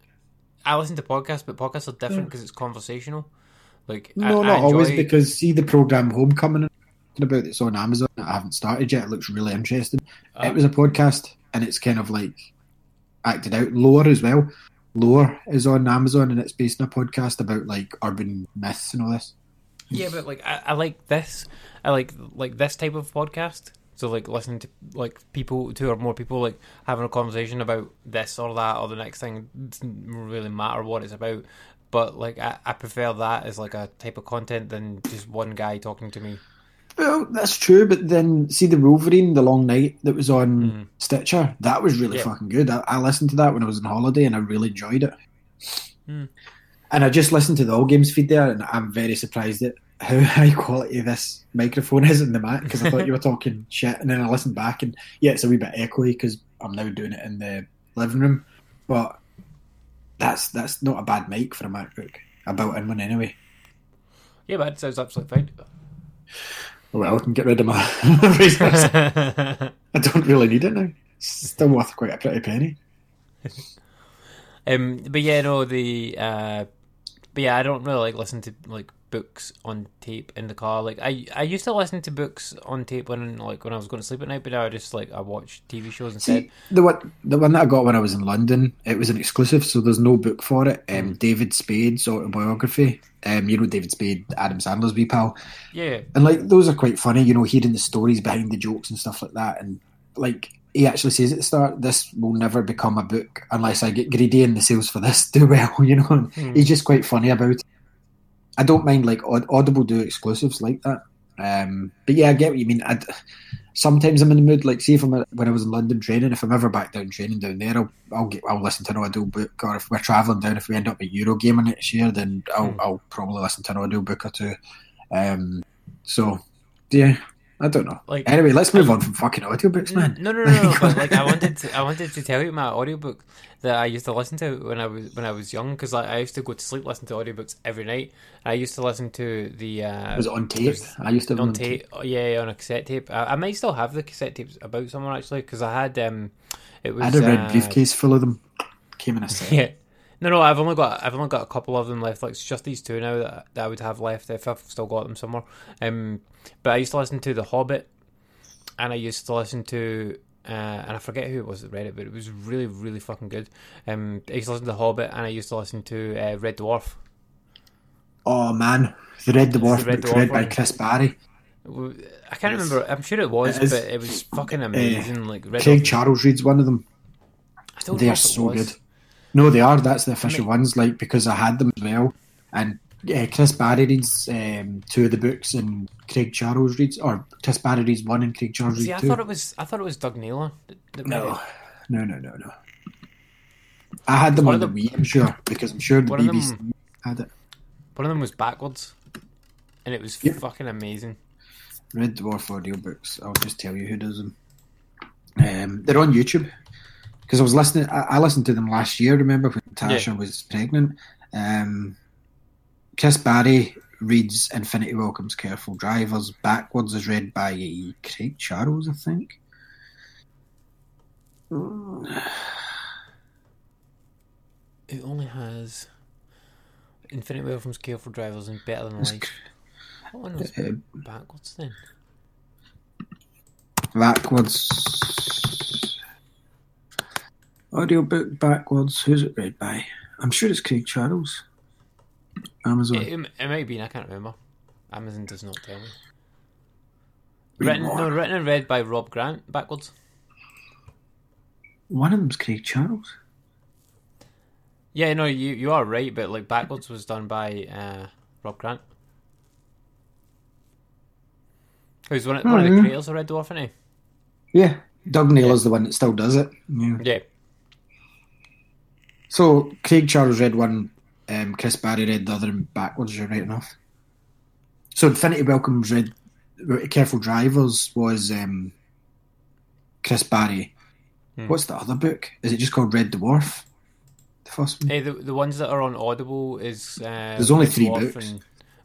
I listen to podcasts, but podcasts are different because it's conversational. Like no, I, not I always, because see the program Homecoming about it's on Amazon. I haven't started yet. It looks really interesting. Uh, it was a podcast, and it's kind of like acted out. Lore as well. Lore is on Amazon and it's based on a podcast about like urban myths and all this. Yeah, but like I, I like this. I like like this type of podcast. So like listening to like people, two or more people, like having a conversation about this or that or the next thing. Doesn't really matter what it's about. But like I, I prefer that as like a type of content than just one guy talking to me. Well, that's true, but then see the Wolverine, the Long Night that was on Stitcher. That was really Yeah. fucking good. I, I listened to that when I was on holiday, and I really enjoyed it. Hmm. And I just listened to the All Games feed there, and I'm very surprised at how high quality this microphone is in the Mac because I thought you were talking shit, and then I listened back, and yeah, it's a wee bit echoey because I'm now doing it in the living room, but that's that's not a bad mic for a MacBook. I built in one anyway. Yeah, but it sounds absolutely fine. Well, I can get rid of my I don't really need it now. It's still worth quite a pretty penny. Um, but yeah, no, the uh, but yeah, I don't really like listen to like books on tape in the car. Like I, I used to listen to books on tape when like when I was going to sleep at night, but now I just like I watch TV shows instead. See, the one, the one that I got when I was in London, it was an exclusive, so there's no book for it. Um, David Spade's autobiography. Um, you know David Spade, Adam Sandler's wee pal, Yeah, and like those are quite funny. You know, hearing the stories behind the jokes and stuff like that, and like he actually says at the start, this will never become a book unless I get greedy and the sales for this do well. You know, Hmm. he's just quite funny about it. I don't mind like Audible do exclusives like that. Um, but yeah, I get what you mean. I'd, sometimes I'm in the mood. Like, see if I'm at- when I was in London training, if I'm ever back down training down there, I'll I'll get I'll listen to an audio book. Or if we're traveling down, if we end up at Eurogamer next year, then I'll Hmm. I'll probably listen to an audio book or two. Um, so yeah, I don't know. Like- anyway, let's move on from fucking audiobooks, man. No, no, no, no. but like, I wanted, to, I wanted to tell you my audiobook that I used to listen to when I was when I was young because like, I used to go to sleep listening to audiobooks every night. I used to listen to the uh, was it on tape? I used to on them tape. oh, Yeah, yeah, on a cassette tape. I, I might still have the cassette tapes about somewhere actually because I had um, it was I had a red uh, briefcase full of them. Came in a set. Yeah. No, no, I've only got I've only got a couple of them left. Like it's just these two now that, that I would have left if I've still got them somewhere. Um, but I used to listen to The Hobbit, and I used to listen to uh, and I forget who it was that read it, but it was really really fucking good. Um, I used to listen to The Hobbit, and I used to listen to uh, Red Dwarf. Oh man, the Red Dwarf the Red Dwarf read by. Chris Barrie. I can't remember. I'm sure it was, It but it was fucking amazing. like Red Craig Dwarf. Charles reads one of them. I don't They know are so good. No, they are. That's the official ones. Like because I had them as well, and yeah, Chris Barrie reads um, two of the books, and Craig Charles reads, or Chris Barrie reads one, and Craig Charles See, reads I two. thought it was I thought it was Doug Naylor. that- that read No, no, no, no, no. I had them One on the Wii, I'm sure, because I'm sure the of them- BBC had it. One of them was backwards, and it was Yeah. fucking amazing. Red Dwarf audiobooks. I'll just tell you who does them. Um, they're on YouTube because I was listening. I, I listened to them last year. Remember when Tasha was pregnant? Um, Chris Barrie reads Infinity Welcomes Careful Drivers backwards is read by Craig Charles, I think. It only has Infinite Welcomes, Careful Drivers, and Better Than Life. What one was Uh, backwards then? backwards. Audiobook backwards. Who's it read by? I'm sure it's Craig Charles. Amazon. It, it, it might be, I can't remember. Amazon does not tell me. Written, no, written and read by Rob Grant, backwards. One of them's Craig Charles. Yeah, no, you you are right, but like backwards was done by uh, Rob Grant. Who's one of, one of the Hmm. creators of Red Dwarf, isn't he? Yeah, Doug Naylor's the one that still does it. Yeah. Yeah. So Craig Charles read one, um, Chris Barrie read the other, and backwards. You're right enough. So Infinity Welcomes read Careful Drivers was um, Chris Barrie. Hmm. What's the other book? Is it just called Red Dwarf? The first one. Hey, the the ones that are on Audible is uh, There's only Red three Dwarf books.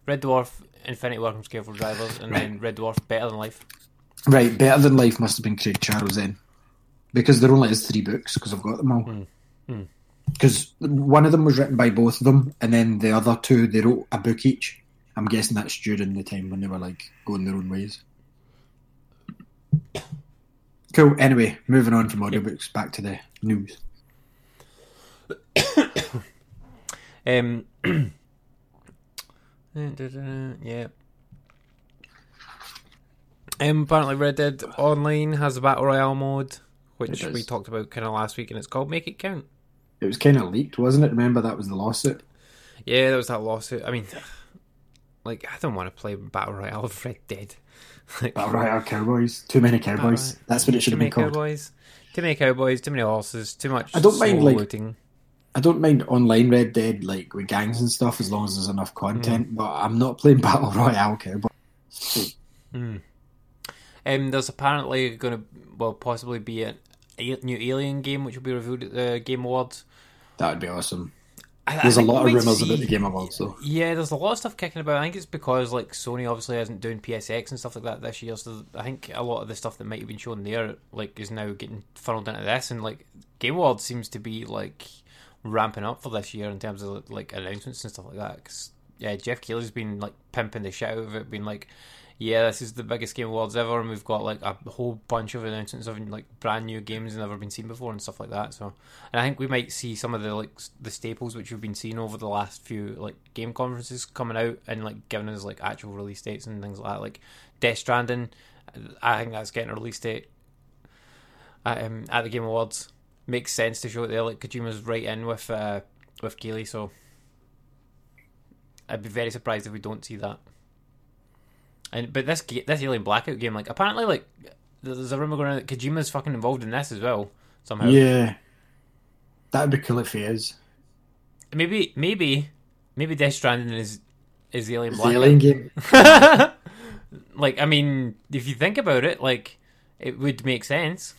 Red Dwarf, Infinity Welcomes, Careful Drivers, and then Red Dwarf, Better Than Life. Right, Better Than Life must have been Craig Charles then, because there only is three books because I've got them all. Hmm. Because one of them was written by both of them, and then the other two they wrote a book each. I'm guessing that's during the time when they were like going their own ways. Cool. Anyway, moving on from audiobooks back to the news. um, yeah. Um, apparently, Red Dead Online has a battle royale mode, which we talked about kind of last week, and it's called Make It Count. It was kind of leaked, wasn't it? Remember that was the lawsuit. Yeah, there was that lawsuit. I mean, like, I don't want to play battle royale of Red Dead. like, Battle Royale Cowboys. Too many Cowboys. Battle- That's what it should have been called. cowboys, too many cowboys, too many horses, too much. I don't mind, like- looting. I don't mind online Red Dead like with gangs and stuff as long as there's enough content. Mm. But I'm not playing Battle Royale Cowboys. Um, there's apparently going to, well, possibly be a, a new Alien game which will be revealed at the Game Awards. That would be awesome. I- I There's a lot of rumors about see- the Game Awards though. Yeah, there's a lot of stuff kicking about. I think it's because like Sony obviously isn't doing PSX and stuff like that this year. So I think a lot of the stuff that might have been shown there like is now getting funneled into this, and like Game World seems to be like ramping up for this year in terms of like announcements and stuff like that. 'Cause, yeah, Geoff Keighley's been like pimping the shit out of it, being like, yeah, this is the biggest Game Awards ever, and we've got like a whole bunch of announcements of like brand new games that never been seen before and stuff like that. So, and I think we might see some of the like the staples which we've been seeing over the last few like game conferences coming out and like giving us like actual release dates and things like that. Like Death Stranding, I think that's getting a release date at, um, at the Game Awards. Makes sense to show it there. Like Kojima's right in with uh, with Keighley, so I'd be very surprised if we don't see that. And but this this Alien Blackout game, like apparently, like there's a rumor going around that Kojima's fucking involved in this as well somehow. Yeah, that'd be cool if he is. Maybe maybe maybe Death Stranding is is the Alien Blackout. Alien game. like I mean, if you think about it, like it would make sense.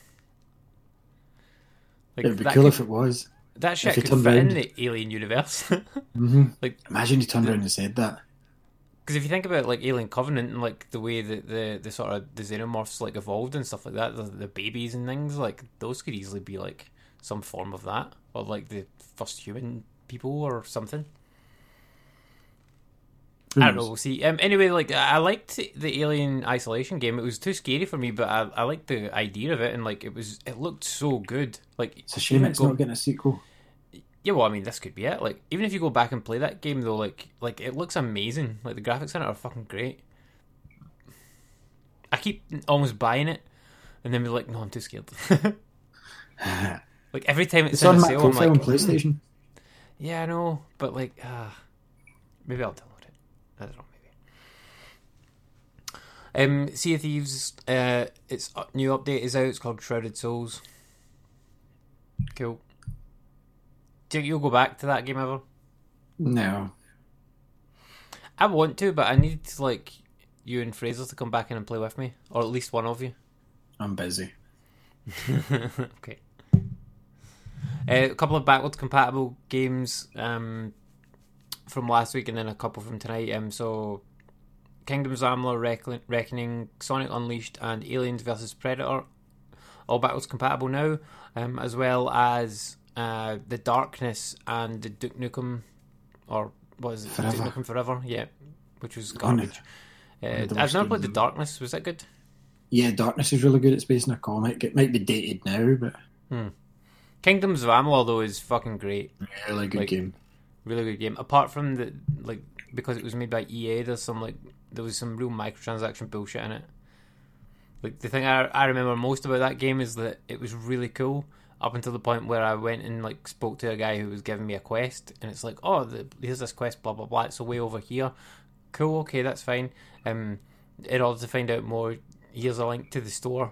Like It'd be cool could- if it was. that shit could fit in the Alien universe. hmm Like- imagine he turned around and said that. Because if you think about like Alien Covenant and like the way that the the sort of the xenomorphs like evolved and stuff like that, the, the babies and things like those could easily be like some form of that, or like the first human people or something. Who I don't know. We'll see. Um, anyway, like I I liked the Alien Isolation game. It was too scary for me, but I, I liked the idea of it, and like it was, it looked so good. Like It's a shame it's go- not getting a sequel. Yeah, well, I mean, this could be it. Like, even if you go back and play that game, though, like, like it looks amazing. Like the graphics in it are fucking great. I keep almost buying it, and then be like, no, I'm too scared. like every time it's, It's in on a my sale, I'm like, on PlayStation. yeah, I know, but like, ah, maybe I'll download it. I don't know, maybe. Um, Sea of Thieves, uh, its uh, new update is out. It's called Shrouded Souls. Cool. Do you go back to that game ever? No, I want to, but I need like you and Fraser to come back in and play with me, or at least one of you. I'm busy. okay. Uh, a couple of backwards compatible games um, from last week, and then a couple from tonight. Um, so, Kingdoms Amalur, Reckon- Reckoning, Sonic Unleashed, and Aliens vs Predator, all backwards compatible now, um, as well as uh, the Darkness and the Duke Nukem, or what is it? Forever. Duke Nukem Forever, yeah, which was garbage. Uh, I've never played the. Darkness. Was that good? Yeah, Darkness is really good. It's based on a comic. It might be dated now, but hmm. Kingdoms of Amalur though is fucking great. really good Like- game. really good game. Apart from the like because it was made by EA, there's some like there was some real microtransaction bullshit in it. Like the thing I I remember most about that game is that it was really cool up until the point where I went and like spoke to a guy who was giving me a quest, and it's like, oh, the, here's this quest, blah blah blah. It's way over here. Cool, okay, that's fine. Um, in order to find out more, here's a link to the store.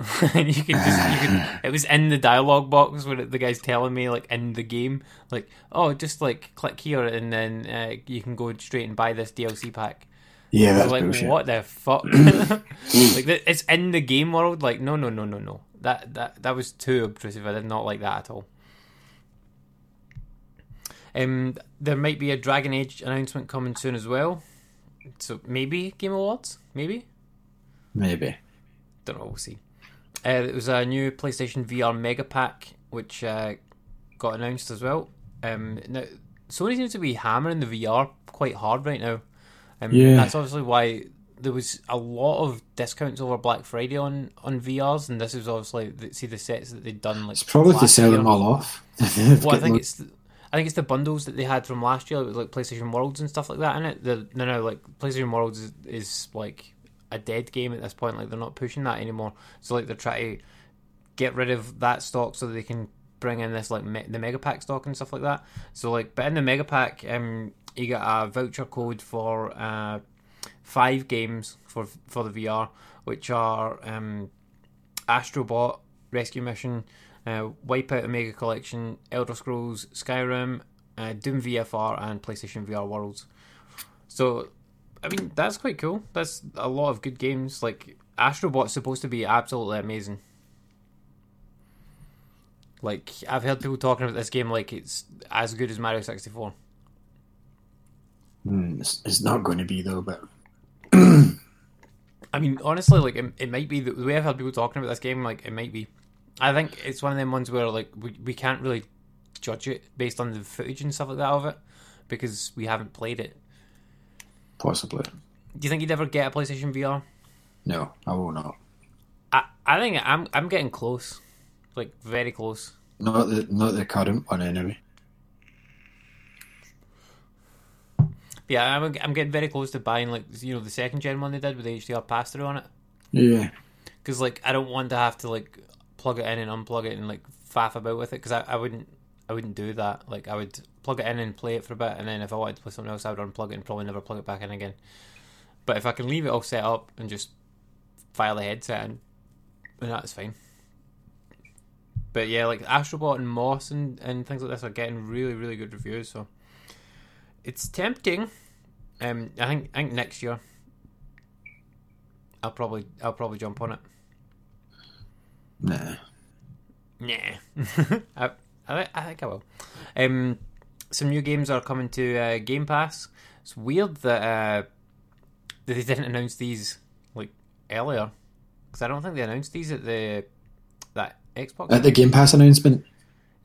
and you can just you can it was in the dialogue box where the guy's telling me like in the game like oh just like click here and then uh, you can go straight and buy this DLC pack Yeah, that's like bullshit. what the fuck like it's in the game world like no no no no no that that that was too obtrusive I did not like that at all um there might be a Dragon Age announcement coming soon as well so maybe Game Awards maybe Maybe. don't know. We'll see. Uh, it was a new PlayStation VR Mega Pack, which uh, got announced as well. Um, now, Sony seems to be hammering the VR quite hard right now. Um, Yeah. That's obviously why there was a lot of discounts over Black Friday on on VRs, and this is obviously the, see the sets that they'd done. Like It's probably to sell year. them all off. Well, I think it's I think it's the bundles that they had from last year, like PlayStation Worlds and stuff like that in it. The, no, no, like PlayStation Worlds is, is like a dead game at this point. Like they're not pushing that anymore. So like they're trying to get rid of that stock so they can bring in this like me- the mega pack stock and stuff like that. So like, but in the mega pack, um, you get a voucher code for uh five games for for the VR, which are um Astrobot Rescue Mission, uh, Wipeout Omega Collection, Elder Scrolls Skyrim, uh, Doom VFR, and PlayStation VR Worlds. So, I mean, that's quite cool. That's a lot of good games. Like Astrobot's supposed to be absolutely amazing. Like I've heard people talking about this game like it's as good as Mario sixty four. Hmm, it's, it's not going to be though, but I mean, honestly, like it, it might be the, way I've heard people talking about this game. Like it might be. I think it's one of them ones where like we we can't really judge it based on the footage and stuff like that of it because we haven't played it. possibly. Do you think you'd ever get a PlayStation VR? No, I will not. I I think I'm I'm getting close, like very close. Not the not the current one anyway. Yeah, I'm I'm getting very close to buying like you know the second gen one they did with the HDR pass through on it. Yeah, because like I don't want to have to like plug it in and unplug it and like faff about with it because I, I wouldn't I wouldn't do that. Like I would plug it in and play it for a bit, and then if I wanted to play something else, I would unplug it and probably never plug it back in again. But if I can leave it all set up and just file the headset in, then that's fine. But yeah, like Astrobot and Moss and, and things like this are getting really really good reviews, so it's tempting. Um, I think I think next year I'll probably I'll probably jump on it. nah. Nah, I, I, I think I will. Um, some new games are coming to uh, Game Pass. It's weird that uh, that they didn't announce these like earlier because I don't think they announced these at the that Xbox. At the Game Pass announcement,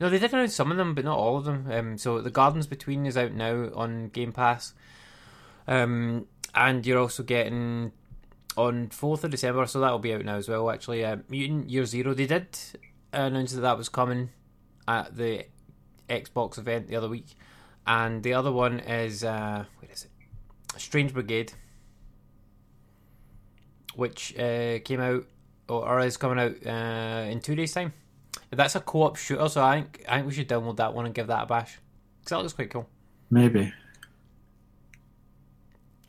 No, they did announce some of them, but not all of them. Um, so the Gardens Between is out now on Game Pass, um, and you're also getting on fourth of December, so that'll be out now as well. Actually, uh, Mutant Year Zero. They did announce that that was coming at the Xbox event the other week, and the other one is uh, where is it? Strange Brigade, which uh, came out or, or is coming out uh, in two days' time. That's a co-op shooter, so I think I think we should download that one and give that a bash because that looks quite cool. maybe.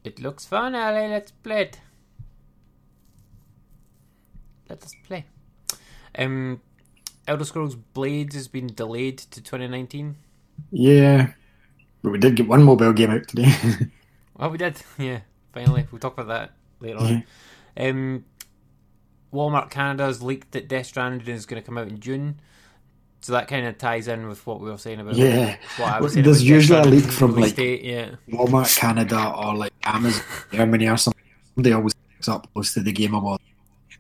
It looks fun, Ali. Let's play it. Let us play. Um, Elder Scrolls Blades has been delayed to 2019. Yeah, but we did get one mobile game out today. well, we did. Yeah, finally. We'll talk about that later on. Um, Walmart Canada has leaked that Death Stranding is going to come out in June. So that kind of ties in with what we were saying about. Yeah. what I was saying there's usually a leak from, like- date, yeah. Walmart Canada or like Amazon Germany or something. They always picks up close to the Game Award.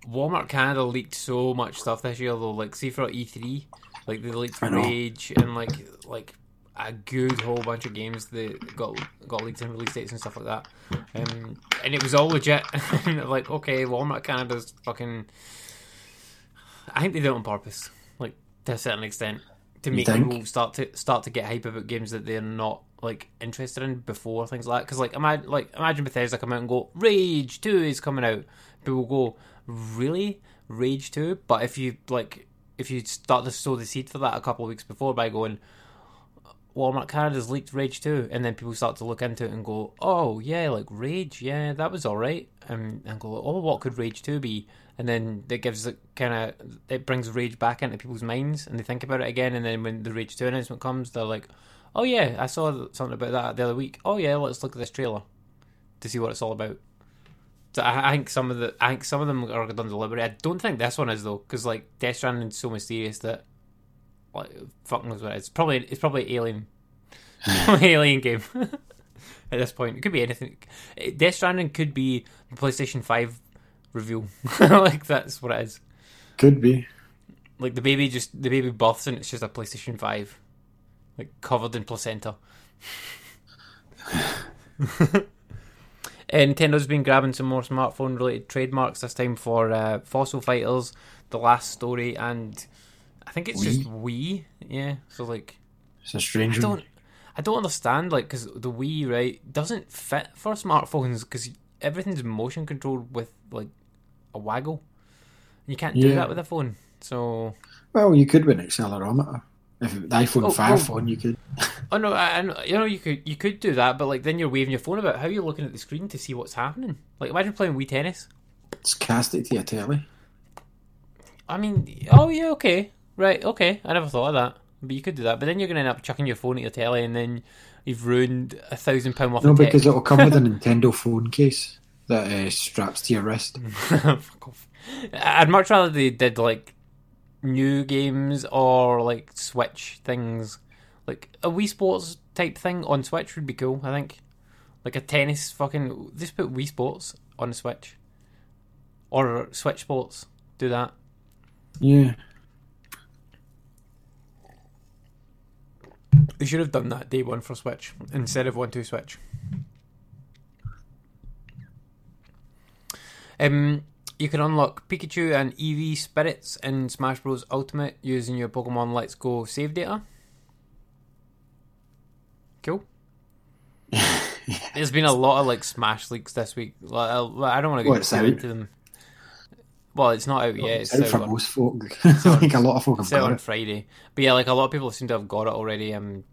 Walmart Canada leaked so much stuff this year though. Like see for E3, like they leaked. Rage and like like a good whole bunch of games that got got leaked in release dates and stuff like that. Um, and it was all legit. Like okay, Walmart Canada's fucking. I think they did it on purpose, to a certain extent, to make people start to start to get hype about games that they're not like interested in before things like that. Because like imagine like imagine Bethesda come out and go Rage Two is coming out, people go really Rage Two. But if you like if you start to sow the seed for that a couple of weeks before by going. Walmart Canada's leaked Rage 2, and then people start to look into it and go, oh, yeah, like Rage, yeah, that was alright. And, um, and go, oh, what could Rage 2 be? and then it gives it kind of it brings rage back into people's minds and they think about it again and then when the rage 2 announcement comes they're like oh yeah i saw something about that the other week. Oh yeah let's look at this trailer to see what it's all about. So i, I think some of the i think some of them are done deliberately. I don't think this one is though because like death stranding is so mysterious that like fuck knows what it is. It's probably it's probably alien. Alien game. At this point it could be anything. Death stranding could be playstation 5 reveal. like that's what it is. Could be. Like the baby just the baby births and it's just a PlayStation Five, like covered in placenta. Nintendo's been grabbing some more smartphone related trademarks this time for uh, Fossil Fighters, The Last Story, and I think it's Wii? just Wii. Yeah, so like it's a strange. I don't. I don't understand like because the Wii right doesn't fit for smartphones because everything's motion controlled with like a waggle. You can't do Yeah. that with a phone. So Well, you could with an accelerometer. If the iPhone Oh, 5 oh. phone, you could. oh no, I, I you know you could you could do that, but like then you're waving your phone about. How are you looking at the screen to see what's happening? Like imagine playing Wii tennis. Just cast it to your telly. I mean, oh yeah, okay, right, okay. I never thought of that, but you could do that. But then you're gonna end up chucking your phone at your telly, and then you've ruined a thousand pound worth No, because it'll come with a Nintendo phone case that uh, straps to your wrist. Fuck off. I'd much rather they did like new games or like Switch things. Like a Wii Sports type thing on Switch would be cool, I think. Like a tennis fucking just put Wii Sports on the Switch. Or Switch Sports. Do that. Yeah. They should have done that day one for Switch instead of one two Switch. Um, you can unlock Pikachu and Eevee spirits in Smash Bros. Ultimate using your Pokemon Let's Go save data. Cool. There's been a lot of like Smash leaks this week. Like, I I don't want to Well, get out. into them. Well, it's not out yet. It's It's, out for out most folk. I think a lot of folk have got on it. Friday. But yeah, like a lot of people seem to have got it already. Um,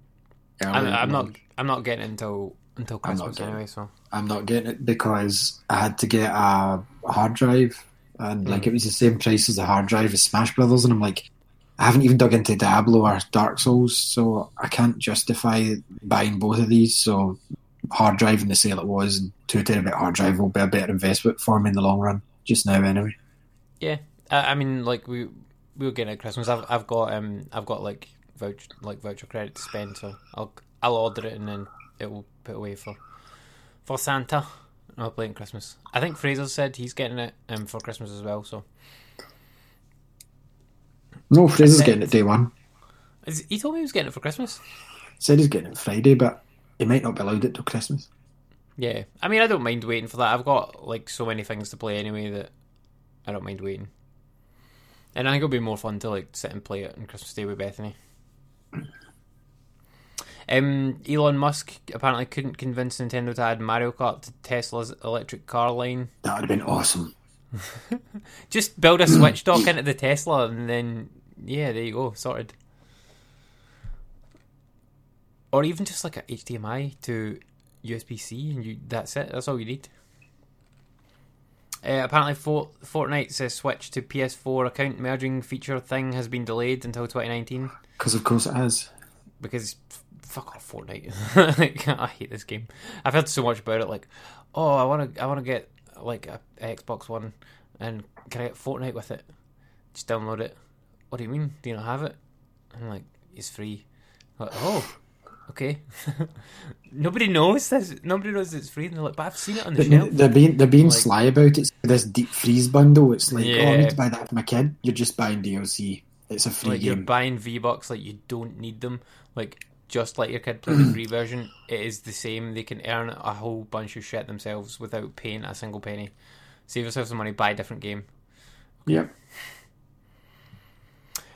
I'm, I'm in the not. I'm not getting it until until I'm not Christmas getting anyway. So I'm not getting it because I had to get a hard drive, and like it was the same price as the hard drive as Smash Brothers, and I'm like, I haven't even dug into Diablo or Dark Souls, so I can't justify buying both of these. So hard drive in the sale it was, and two terabyte hard drive will be a better investment for me in the long run. Just now, anyway. yeah, I, I mean, like we we were getting it at Christmas. I've I've got um I've got like voucher like voucher credit to spend, so I'll I'll order it and then it will put away for for Santa. And I'll play it in Christmas. I think Fraser said he's getting it um for Christmas as well. So No, Fraser's getting it day one. Is, he told me he was getting it for Christmas. Said he's getting it Friday, but he might not be allowed it till Christmas. Yeah, I mean, I don't mind waiting for that. I've got like so many things to play anyway that I don't mind waiting. And I think it'll be more fun to like sit and play it on Christmas Day with Bethany. Um, Elon Musk apparently couldn't convince Nintendo to add Mario Kart to Tesla's electric car line. That would have been awesome. Just build a Switch dock into the Tesla, and then yeah, there you go, sorted. Or even just like a HDMI to USB C, and you that's it. That's all you need. Uh, apparently, For- Fortnite's switch to PS4 account merging feature thing has been delayed until 2019 Because of course it has. because fuck off Fortnite. like, I hate this game. I've heard so much about it. Like, oh, I want to, I want to get like a, a Xbox One, and can I get Fortnite with it? Just download it. What do you mean? Do you not have it? I'm like, it's free. Like, oh, okay. Nobody knows this. Nobody knows it's free. And they're like, but I've seen it on the They're, shelf. they're being they're being Like- sly about it. This deep freeze bundle. It's like, oh, I need to buy that for my kid. You're just buying DLC. It's a free like you're buying V Bucks, like you don't need them. Like just let your kid play the free version. It is the same. They can earn a whole bunch of shit themselves without paying a single penny. Save yourself some money. Buy a different game. Yep.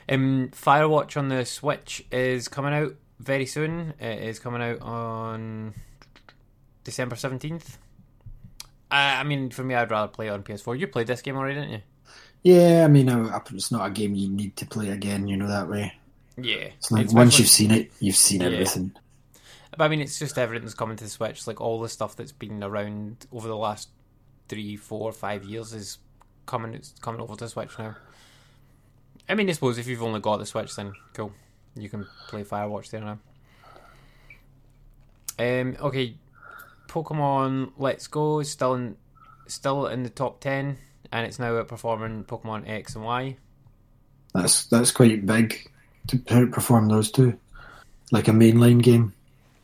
Um, Firewatch on the Switch is coming out very soon. It is coming out on December seventeenth. I, I mean, for me, I'd rather play it on PS4. You played this game already, didn't you? Yeah, I mean, it's not a game you need to play again. You know that way. Yeah. It's like It's once you've seen it, you've seen Yeah. everything. But I mean, it's just everything's coming to the Switch. Like all the stuff that's been around over the last three, four, five years is coming. It's coming over to the Switch now. I mean, I suppose if you've only got the Switch, then cool, you can play Firewatch there now. Um. Okay, Pokemon Let's Go is still in, still in the top ten, and it's now outperforming Pokemon X and Y. That's that's quite big to outperform those two, like a mainline game.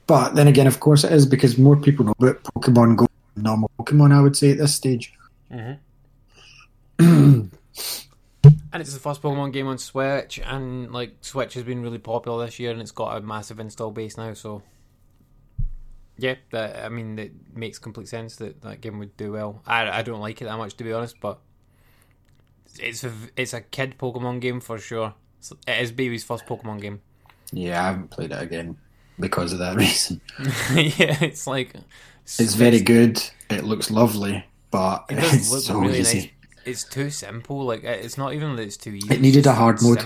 But then again, of course, it is because more people know about Pokemon Go than normal Pokemon. I would say at this stage. Mm-hmm. And it's the first Pokemon game on Switch, and like Switch has been really popular this year, and it's got a massive install base now. So Yeah, that, I mean, it makes complete sense that that game would do well. I, I don't like it that much to be honest, but it's a it's a kid Pokemon game for sure. It's- It is baby's first Pokemon game. Yeah, I haven't played it again because of that reason. yeah, it's like It's very good. It looks lovely, but It it's so really easy. nice. It's too simple. Like it's not even that it's too easy. It needed a hard mode.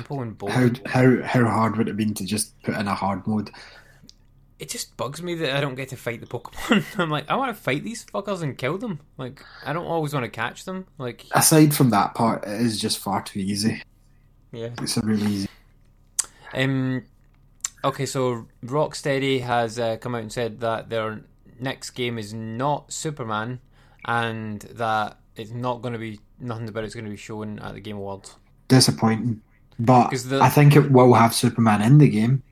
How how how hard would it have been to just put in a hard mode? It just bugs me that I don't get to fight the Pokemon. I'm like, I want to fight these fuckers and kill them. Like, I don't always want to catch them. Like, Aside from that part, it is just far too easy. Yeah. It's a really easy. Um. Okay, so Rocksteady has uh, come out and said that their next game is not Superman, and that it's not going to be nothing about it's going to be shown at the Game Awards. Disappointing. but the- I think it will have Superman in the game.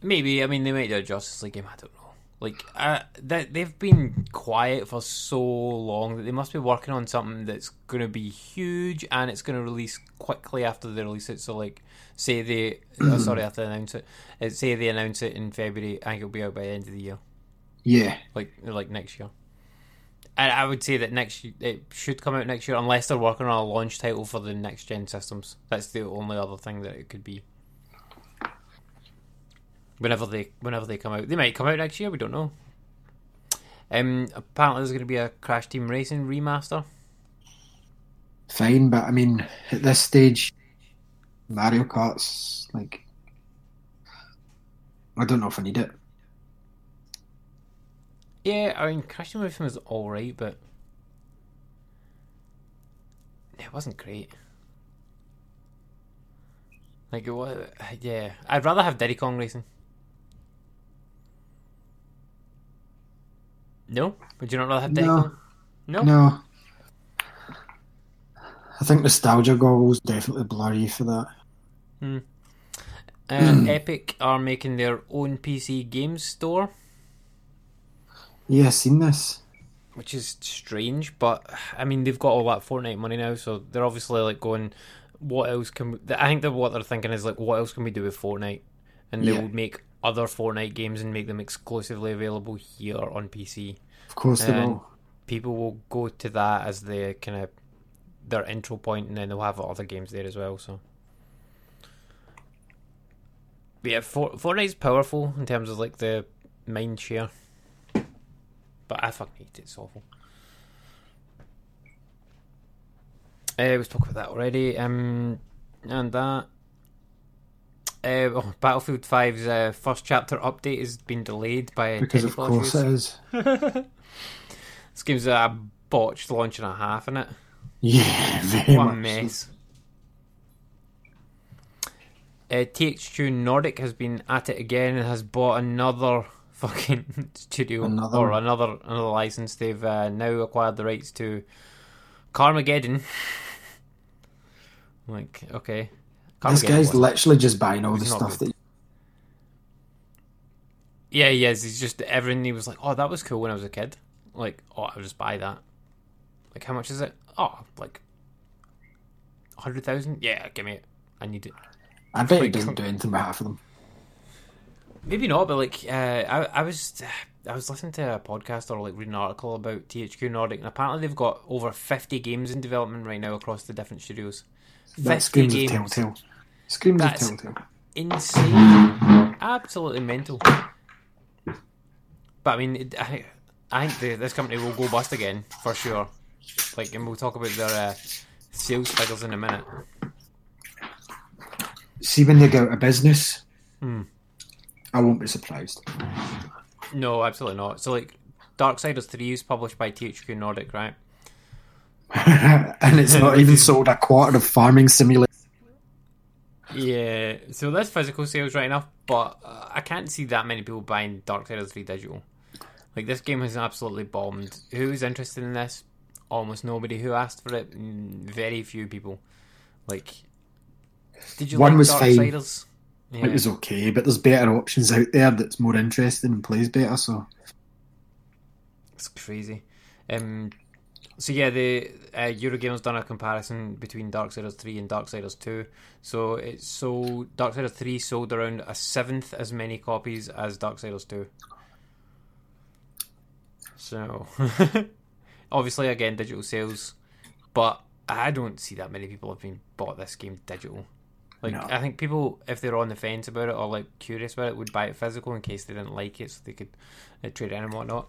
Maybe I mean they might do a Justice League game. I don't know. Like uh, that they've been quiet for so long that they must be working on something that's going to be huge and it's going to release quickly after they release it. So like, say they oh, sorry after they announce it, uh, say they announce it in February, I think it'll be out by the end of the year, Yeah. like like next year. And I would say that next year, it should come out next year unless they're working on a launch title for the next gen systems. That's the only other thing that it could be. Whenever they whenever they come out, they might come out next year. We don't know. Um, apparently there's going to be a Crash Team Racing remaster. Fine, but I mean, at this stage, Mario Kart's like. I don't know if I need it. Yeah, I mean Crash Team Racing was all right, but it wasn't great. Like it was, yeah. I'd rather have Diddy Kong Racing. No, but you don't rather have Diddy No. No. No. I think nostalgia goggles definitely blurry for that. Hmm. Uh, Epic are making their own PC games store. Yeah, I've seen this. which is strange. But I mean, they've got all that Fortnite money now, so they're obviously like going, "What else can?" We... I think that what they're thinking is like, "What else can we do with Fortnite?" And they Yeah. will make other Fortnite games and make them exclusively available here on PC. Of course they will. people will go to that as the kind of their intro point, and then they'll have other games there as well. So. But yeah, For- Fortnite's powerful in terms of like the mind share, but I fucking hate it. It's awful. Uh, we spoke about that already. Um, and that. Uh, oh, Battlefield 5's uh, first chapter update has been delayed by Because of course issues. it is. This game's a botched launch and a half in it. Yeah, very What a much. so. mess. Uh, THQ Nordic has been at it again and has bought another fucking studio Another or another another license. They've uh, now acquired the rights to Carmageddon. like, okay, This guy's literally just buying all the stuff good. that. Yeah, he is. He's just everything. He was like, "Oh, that was cool when I was a kid." Like, "Oh, I'll just buy that." Like, how much is it? Oh, like hundred thousand. Yeah, give me it. I need it. I bet he doesn't do anything with half of them. Maybe not, but like, uh, I I was I was listening to a podcast or like reading an article about THQ Nordic, and apparently they've got over fifty games in development right now across the different studios. That 50 screams of. Telltale. Screams That's- of Telltale. insane, absolutely mental. But I mean, I, I think the, this company will go bust again for sure. Like, and we'll talk about their uh, sales figures in a minute. See when they go out of business, Hmm. I won't be surprised. No, absolutely not. So, like, Darksiders Three is published by THQ Nordic, right? and it's not even sold a quarter of Farming Simulator. Yeah. So that's physical sales right enough, but uh, I can't see that many people buying Dark Darksiders Three digital. Like, this game has absolutely bombed. Who's interested in this? Almost nobody. Who asked for it? Mm, Very few people. Like, did you One like was fine. Darksiders? Yeah. It was okay, but there's better options out there that's more interesting and plays better. So It's crazy. Um, so yeah, the uh, Eurogamer's done a comparison between Darksiders 3 and Darksiders 2. So it sold Darksiders 3 sold around a seventh as many copies as Darksiders 2. So, obviously, again, digital sales, but I don't see that many people have been bought this game digital. Like, No. I think people, if they're on the fence about it or like curious about it, would buy it physical in case they didn't like it, so they could uh, trade it in and whatnot.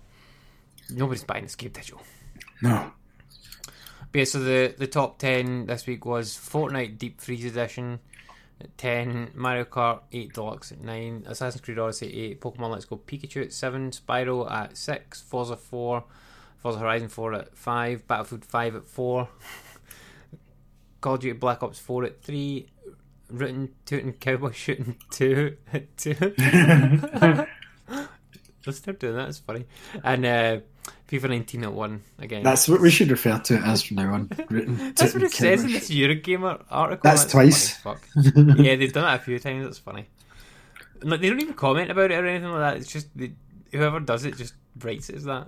Nobody's buying this game digital. No. But yeah, so the, the top 10 this week was Fortnite Deep Freeze Edition at 10, Mario Kart 8 Deluxe at 9, Assassin's Creed Odyssey at 8, Pokemon Let's Go Pikachu at 7, Spyro at 6, Forza 4, Forza Horizon 4 at 5, Battlefield 5 at 4, Call of Duty Black Ops 4 at 3, Rootin' Tootin' Cowboy Shooting 2 at 2. Let's start doing that, it's funny. And uh, FIFA 19 at 1 again. That's what we should refer to it as from now on. Written That's what it says in this Eurogamer article. That's twice. funny fuck. yeah, they've done it a few times. That's funny. Like they don't even comment about it or anything like that. It's just they, whoever does it just writes it as that.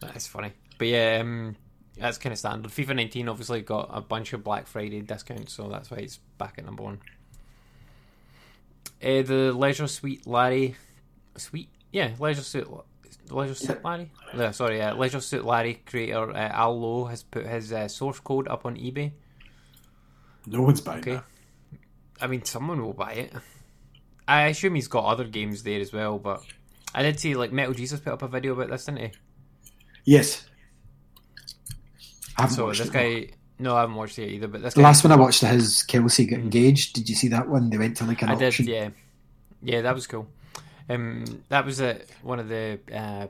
That's funny. But yeah, um, that's kind of standard. FIFA 19 obviously got a bunch of Black Friday discounts, so that's why it's back at number one. Uh, the Leisure Suite Larry, Sweet, yeah, Leisure Suit, Leisure Suit Larry. Yeah, sorry, uh, Leisure Suit Larry creator uh, Al Lowe has put his uh, source code up on eBay. No one's buying Okay. that. I mean, someone will buy it. I assume he's got other games there as well, but I did see like Metal Jesus put up a video about this, didn't he? Yes. I haven't So watched this it, guy, no, I haven't watched it either. But this The last one I watched his, Kelsey get engaged. Did you see that one? They went to like an I did, auction. yeah, yeah, that was cool. Um, that was at one of the uh,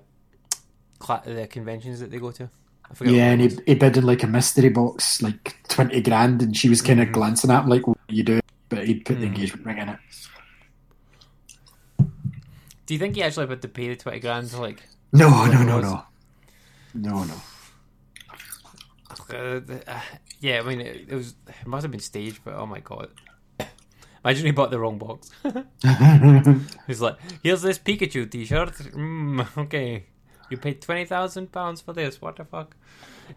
cla- the conventions that they go to. I Yeah, and he, he bid in like a mystery box, like twenty grand, and she was kind of Mhm. glancing at him like, "What are you doing?" But he'd put the Mhm. engagement ring in it. Do you think he actually had to pay the twenty grand to like? No, no, no, no, no, no. Uh, uh, yeah, I mean, it, it was it must have been staged, but oh my god! Imagine he bought the wrong box. He's like, "Here's this Pikachu T-shirt. Mm, okay, you paid twenty thousand pounds for this. What the fuck?"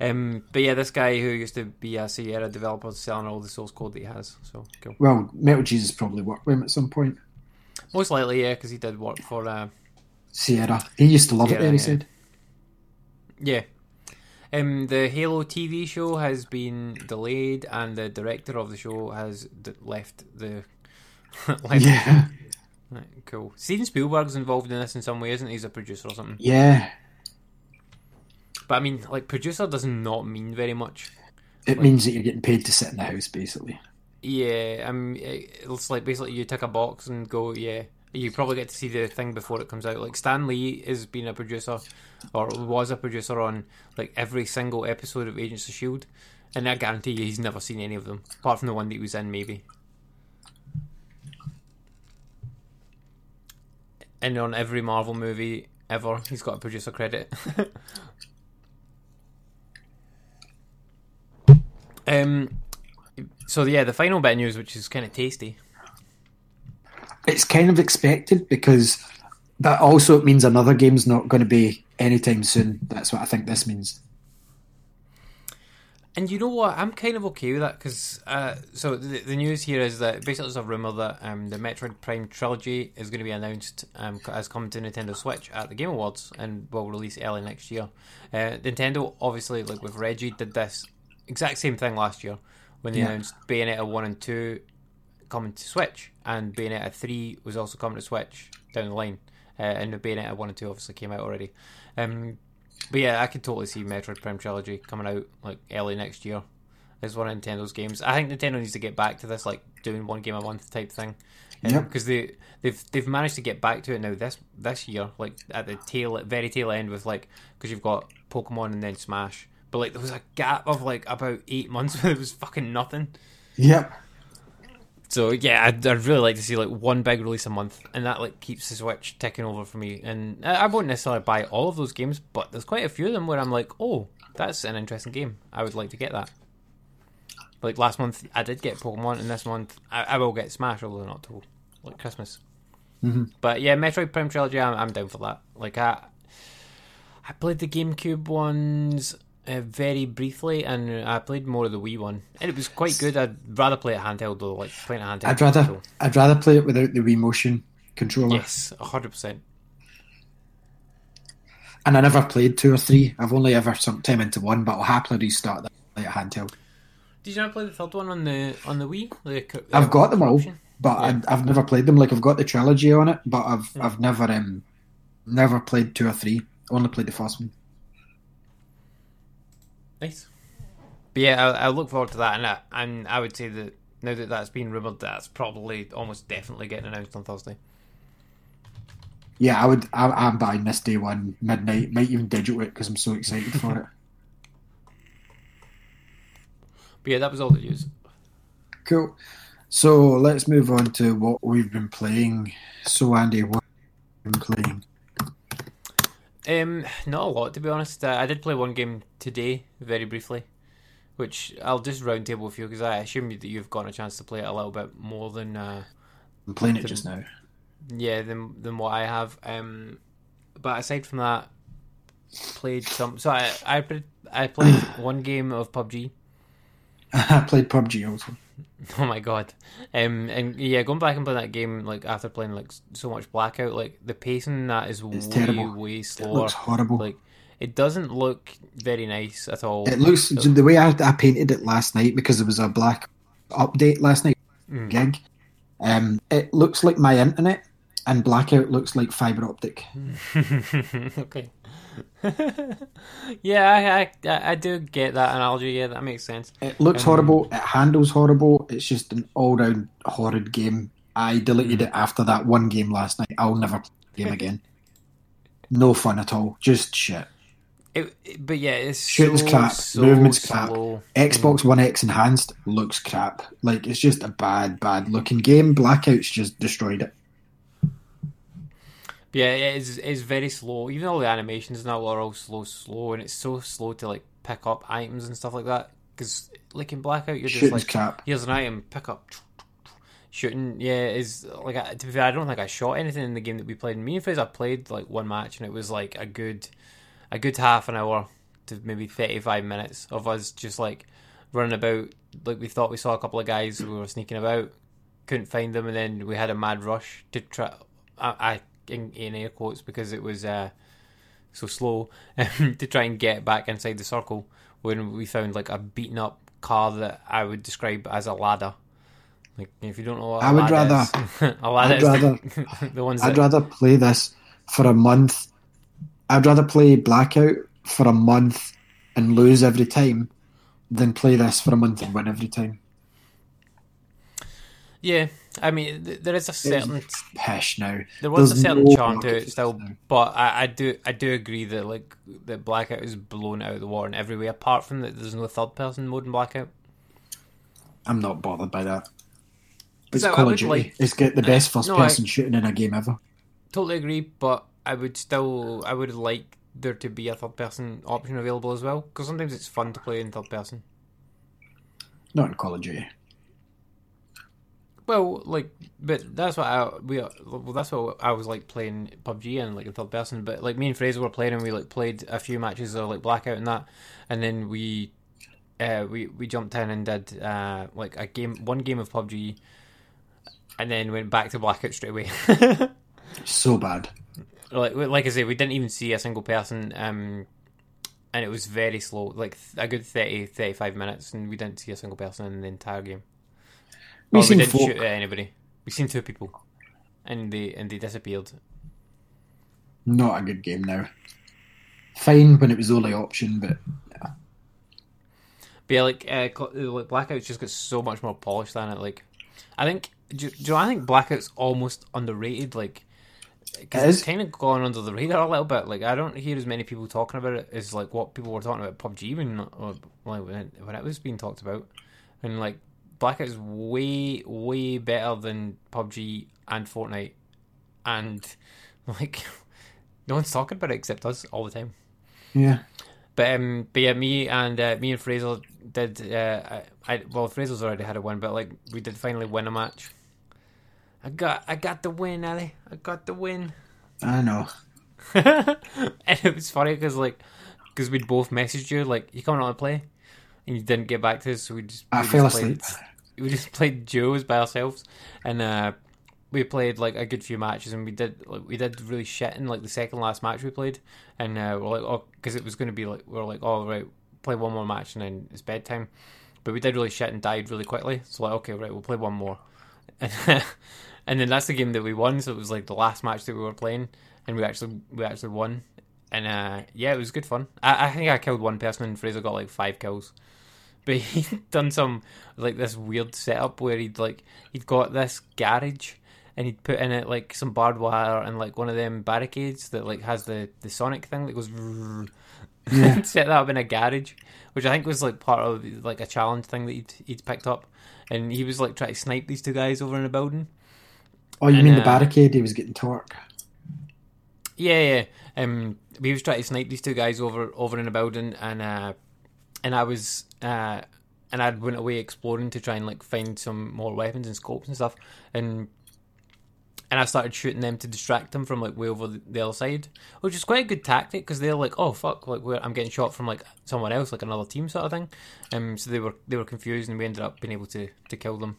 Um, but yeah, this guy who used to be a Sierra developer selling all the source code that he has. So cool. well, Metal Jesus probably worked with him at some point. Most likely, yeah, because he did work for. Uh, Sierra, he used to love Sierra, it. There, he yeah. said. yeah. Um, the Halo TV show has been delayed, and the director of the show has d- left the. left Yeah, Right, cool. Steven Spielberg's involved in this in some way, isn't he? He's a producer or something. yeah. But I mean, like, producer does not mean very much. It Like- means that you're getting paid to sit in the house, basically. Yeah, um, it's like basically you tick a box and go, yeah. You probably get to see the thing before it comes out. Like Stan Lee has been a producer, or was a producer on like every single episode of Agents of Shield, and I guarantee you he's never seen any of them apart from the one that he was in, maybe. And on every Marvel movie ever, he's got a producer credit. um. So yeah, the final bit of news, which is kind of tasty. It's kind of expected because that also means another game's not going to be anytime soon. That's what I think this means. And you know what? I'm kind of okay with that because uh, so the, the news here is that basically there's a rumor that um, the Metroid Prime trilogy is going to be announced um, as coming to Nintendo Switch at the Game Awards and will release early next year. Uh, Nintendo obviously, like with Reggie, did this exact same thing last year when they Yeah. announced Bayonetta one and two coming to Switch, and Bayonetta three was also coming to Switch down the line. Uh, and the Bayonetta one and two obviously came out already. Um, but yeah, I could totally see Metroid Prime Trilogy coming out like early next year as one of Nintendo's games. I think Nintendo needs to get back to this like doing one game a month type thing. Yep. Because they they've they've managed to get back to it now this this year, like at the tail very tail end with like because you've got Pokemon and then Smash. But like there was a gap of like about eight months where it was fucking nothing. Yep. So yeah, I'd, I'd really like to see like one big release a month, and that like keeps the Switch ticking over for me. And I, I won't necessarily buy all of those games, but there's quite a few of them where I'm like, oh, that's an interesting game. I would like to get that. Like last month, I did get Pokemon, and this month I, I will get Smash, although not till like Christmas. Mhm. But yeah, Metroid Prime Trilogy, I'm, I'm down for that. Like I, I played the GameCube ones uh, very briefly, and I played more of the Wii one, and it was quite good. I'd rather play it handheld though, like playing it handheld. I'd rather so- I'd rather play it without the Wii motion controller. Yes, hundred percent. and I never played two or three. I've only ever sunk time into one, but I'll happily restart that like, handheld. Did you not play the third one on the on the Wii? The, co- I've uh, got them all, option? but Yeah. I, I've never played them. Like I've got the trilogy on it, but I've I've never um never played two or three. Only played the first one. Nice. But yeah, I, I look forward to that, and I, and I would say that now that that's been rumored, that's probably almost definitely getting announced on Thursday. Yeah, I would. I, I'm buying this day one midnight. Might even digital it because I'm so excited for it. But yeah, that was all the news. Cool. So let's move on to what we've been playing. So Andy, what have you been playing? Um, not a lot to be honest. Uh, I did play one game today, very briefly, which I'll just roundtable with you because I assume that you've gotten a chance to play it a little bit more than uh, I'm playing it just now. yeah than than what I have. Um, but aside from that, played some. So I I played, I played one game of PUBG. I played PUBG also. Oh my god. Um and yeah, going back and playing that game like after playing like so much blackout, like the pacing in that is It's way terrible. way It slower. looks horrible. Like it doesn't look very nice at all. it looks the way I, I painted it last night because it was a black update last night Mm. gig. Um, it looks like my internet, and blackout looks like fiber optic. okay. yeah, I, I I do get that analogy. Yeah, that makes sense. It looks Um, horrible. It handles horrible. It's just an all-round horrid game. I deleted Mm. it after that one game last night. I'll never play the game again. No fun at all. Just shit. It, it- but yeah, it's Shooting's so, crap. so Movement's crap. slow. Xbox One X enhanced looks crap. Like it's just a bad, bad looking game. Blackout's just destroyed it. Yeah, it is it's very slow. Even all the animations now are all slow, slow, and it's so slow to like pick up items and stuff like that. Because like in Blackout, you're just Shooting's like, crap. here's an item, pick up. Shooting, yeah, is like I- to be fair, I don't think I shot anything in the game that we played. Me and I played like one match, and it was like a good, a good half an hour to maybe thirty five minutes of us just like running about. Like we thought we saw a couple of guys who were sneaking about, couldn't find them, and then we had a mad rush to try. I, I in, in air quotes because it was uh, so slow to try and get back inside the circle when we found like a beaten up car that I would describe as a ladder. Like if you don't know what I would ladder is, a ladder I'd is the, the ones I'd that rather play this for a month. I'd rather play Blackout for a month and lose every time than play this for a month and win every time. yeah. I mean, there is a certain Pish now. there was a certain no charm to it still, now. but I, I do I do agree that like that Blackout is blown out of the water in every way. Apart from that, there's no third person mode in Blackout. I'm not bothered by that. It's So Call of Duty. like- it's get the uh, best first No, I- person shooting in a game ever. Totally agree, but I would still I would like there to be a third person option available as well because sometimes it's fun to play in third person. Not in Call of Duty. Well, like, but that's what I we well that's what I was like playing PUBG and like in third person. But like me and Fraser were playing and we like played a few matches of like Blackout and that, and then we uh we we jumped in and did uh like a game one game of PUBG, and then went back to Blackout straight away. So bad. like like I say, we didn't even see a single person, um, and it was very slow, like a good 30, 35 minutes, and we didn't see a single person in the entire game. We Well, we seen didn't folk- shoot at anybody. We seen two people, and they and they disappeared. Not a good game now. Fine when it was the only option, but But yeah, like uh, like Blackout's just got so much more polish than it. Like, I think, do, do you know, I think Blackout's almost underrated. Like, because It it's kind of gone under the radar a little bit. Like, I don't hear as many people talking about it as like what people were talking about PUBG when or, like when it, when it was being talked about, and like Blackout is way way better than PUBG and Fortnite, and like no one's talking about it except us all the time. yeah. But um, but yeah, me and uh, me and Fraser did. Uh, I, I well, Fraser's already had a win, but like we did finally win a match. I got I got the win, Ali. I got the win. I know. and it was funny because like because we'd both messaged you like you coming on to play, and you didn't get back to us. So we just I we fell just asleep. We just played duos by ourselves, and uh, we played like a good few matches, and we did like we did really shit in like the second last match we played, and uh, we're like, oh, because it was going to be like we are like, oh right, play one more match and then it's bedtime, but we did really shit and died really quickly. So like, okay, right, we'll play one more, and, and then that's the game that we won. So it was like the last match that we were playing, and we actually we actually won, and uh, yeah, it was good fun. I, I think I killed one person, and Fraser got like five kills. But he'd done some like this weird setup where he'd like he'd got this garage and he'd put in it like some barbed wire and like one of them barricades that like has the the sonic thing that goes yeah. set that up in a garage which i think was like part of like a challenge thing that he'd, he'd picked up and he was like trying to snipe these two guys over in a building Oh, you And, mean the uh, barricade? He was getting torque. Yeah, yeah. Um, we was trying to snipe these two guys over over in a building, and uh, and I was uh, and I went away exploring to try and like find some more weapons and scopes and stuff, and and I started shooting them to distract them from like way over the, the other side, which is quite a good tactic because they're like, oh fuck, like we're, I'm getting shot from like someone else, like another team sort of thing. Um, so they were they were confused, and we ended up being able to to kill them.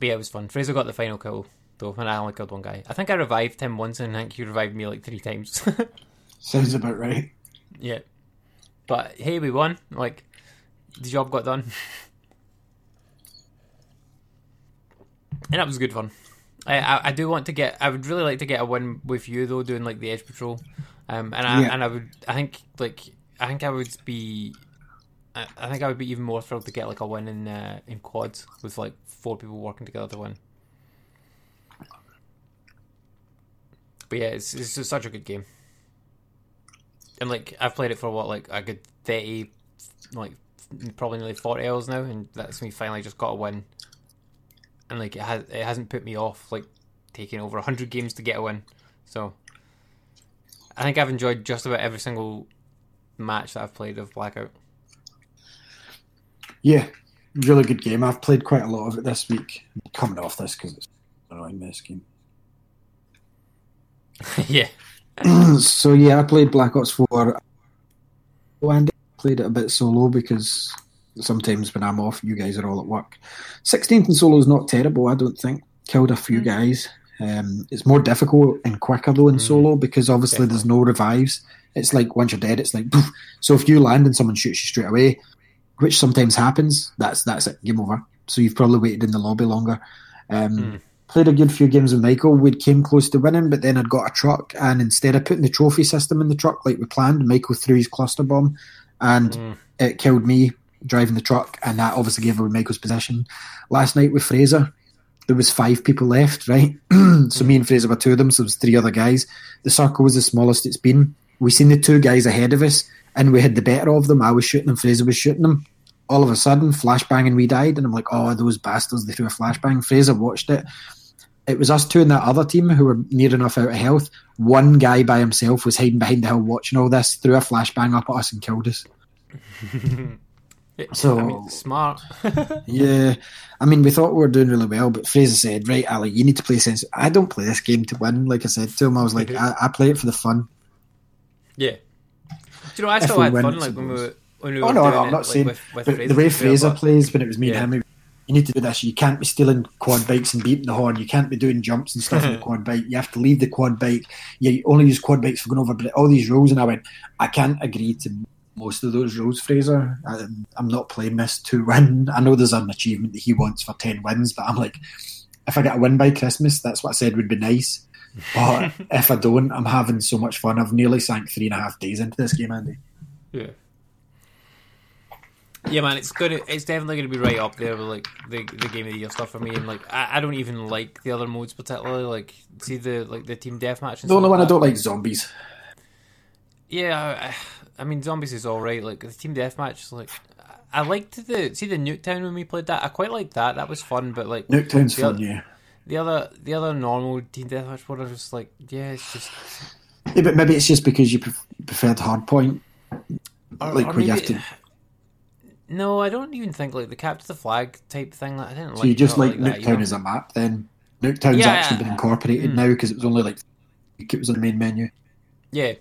But yeah, it was fun. Fraser got the final kill though, and I only killed one guy. I think I revived him once, and I think he revived me like three times. Sounds about right. yeah, but hey, we won. Like the job got done, and that was good fun. I, I I do want to get. I would really like to get a win with you though, doing like the edge patrol. Um, and I Yeah. and I would. I think like I think I would be. I I think I would be even more thrilled to get like a win in uh, in quads with like four people working together to win. But yeah, it's it's just such a good game. And like I've played it for what like a good thirty, like probably nearly forty hours now, and that's me finally just got a win. And like it has it hasn't put me off like taking over hundred games to get a win. So I think I've enjoyed just about every single match that I've played of Blackout. Yeah, really good game. I've played quite a lot of it this week. Coming off this because it's annoying this game. yeah. so yeah, I played Black Ops Four. And played it a bit solo because sometimes when I'm off, you guys are all at work. Sixteenth and solo is not terrible, I don't think. Killed a few guys. Um, it's more difficult and quicker though in solo because obviously there's no revives. It's like once you're dead, it's like poof. so if you land and someone shoots you straight away, which sometimes happens, that's that's it, game over. So you've probably waited in the lobby longer. Um, Played a good few games with Michael. We came close to winning, but then I'd got a truck, and instead of putting the trophy system in the truck like we planned, Michael threw his cluster bomb, and hmm. it killed me driving the truck, and that obviously gave away Michael's position. Last night with Fraser, there was five people left, right? so me and Fraser were two of them, so there was three other guys. The circle was the smallest it's been. We seen the two guys ahead of us, and we had the better of them. I was shooting them, Fraser was shooting them. All of a sudden, flashbang, and we died. And I'm like, oh, those bastards! They threw a flashbang. Fraser watched it. It was us two and that other team who were near enough out of health. One guy by himself was hiding behind the hill watching all this, threw a flashbang up at us and killed us. So- I mean, smart. Yeah, I mean, we thought we were doing really well, but Fraser said, "Right, Ali, you need to play sense." I don't play this game to win. Like I said to him, I was like, mm-hmm. I, I play it for the fun. yeah. Do you know? I still had win, fun like when we were when we Oh were no, doing no, I'm it, not like, saying. with, with Fraser the way to be fair, Fraser plays when it was me Yeah. and him, you need to do this. You can't be stealing quad bikes and beating the horn. You can't be doing jumps and stuff on the quad bike. You have to leave the quad bike. You only use quad bikes for going over but all these rules. And I went, I can't agree to most of those rules, Fraser. I, I'm not playing this to win. I know there's an achievement that he wants for 10 wins, but I'm like, if I get a win by Christmas, that's what I said would be nice. But if I don't, I'm having so much fun. I've nearly sank three and a half days into this game, Andy. Yeah. Yeah, man, it's gonna, it's definitely gonna be right up there with like the the game of the year stuff for me. And like, I, I don't even like the other modes particularly. Like, see the like the team deathmatch. And The only one I don't like zombies. Yeah, I, I mean, zombies is all right. Like the team deathmatch, is like I liked the see the Nuketown when we played that. I quite liked that. That was fun. But like Nuketown's the fun, yeah. The other the other normal team deathmatch one, I was just like, yeah, it's just Yeah, but maybe it's just because you pref- preferred hardpoint, or, like or where you have to. No, I don't even think like the capture the flag type thing. That I didn't like. So you just like, that Nuketown as a map then? Nuketown's Yeah, actually been incorporated mm. now because it was only like it was on the main menu. Yeah.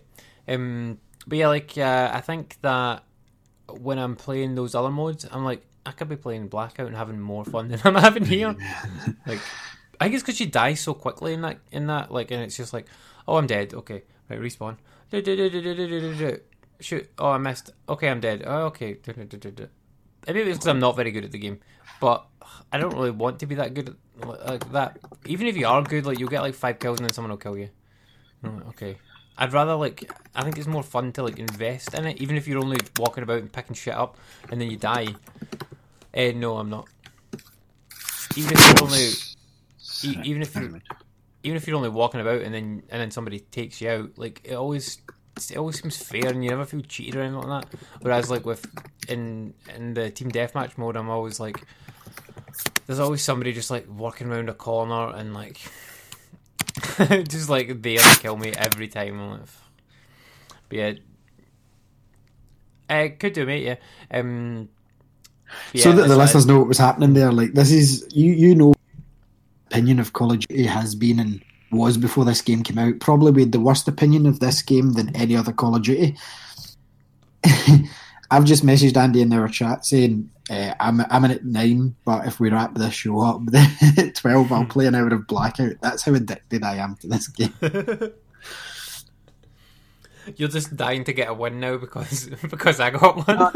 Um but yeah, like uh, I think that when I'm playing those other modes, I'm like I could be playing Blackout and having more fun than I'm having here. like, I guess because you die so quickly in that in that like, and it's just like, oh, I'm dead. Okay, right, respawn shoot, oh, I missed. Okay, I'm dead. Oh, okay. Maybe it's because I'm not very good at the game, but I don't really want to be that good at, like that. Even if you are good, like you'll get like five kills and then someone will kill you. Okay, I'd rather like I think it's more fun to like invest in it, even if you're only walking about and picking shit up and then you die. Eh, no, I'm not. Even if you're only, even if you're, even if you're only walking about and then and then somebody takes you out, like it always it always seems fair and you never feel cheated or anything like that. Whereas like with in in the team deathmatch mode, I'm always like, there's always somebody just like working around a corner and like just like there to kill me every time. I'm like, but yeah, uh, could do, mate. Yeah. Um, yeah, so that the listeners know what was happening there. Like this is you you know opinion of Call of Duty has been and was before this game came out. Probably we had the worst opinion of this game than any other Call of Duty. I've just messaged Andy in our chat saying uh, I'm I'm in at nine, but if we wrap this show up then at twelve, I'll play an hour of Blackout. That's how addicted I am to this game. You're just dying to get a win now because because I got one.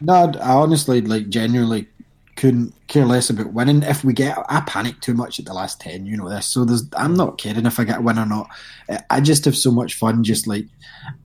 No, I honestly, like, genuinely couldn't care less about winning. If we get, I panic too much at the last ten. You know this, so there's. I'm not caring if I get a win or not. I- just have so much fun. Just like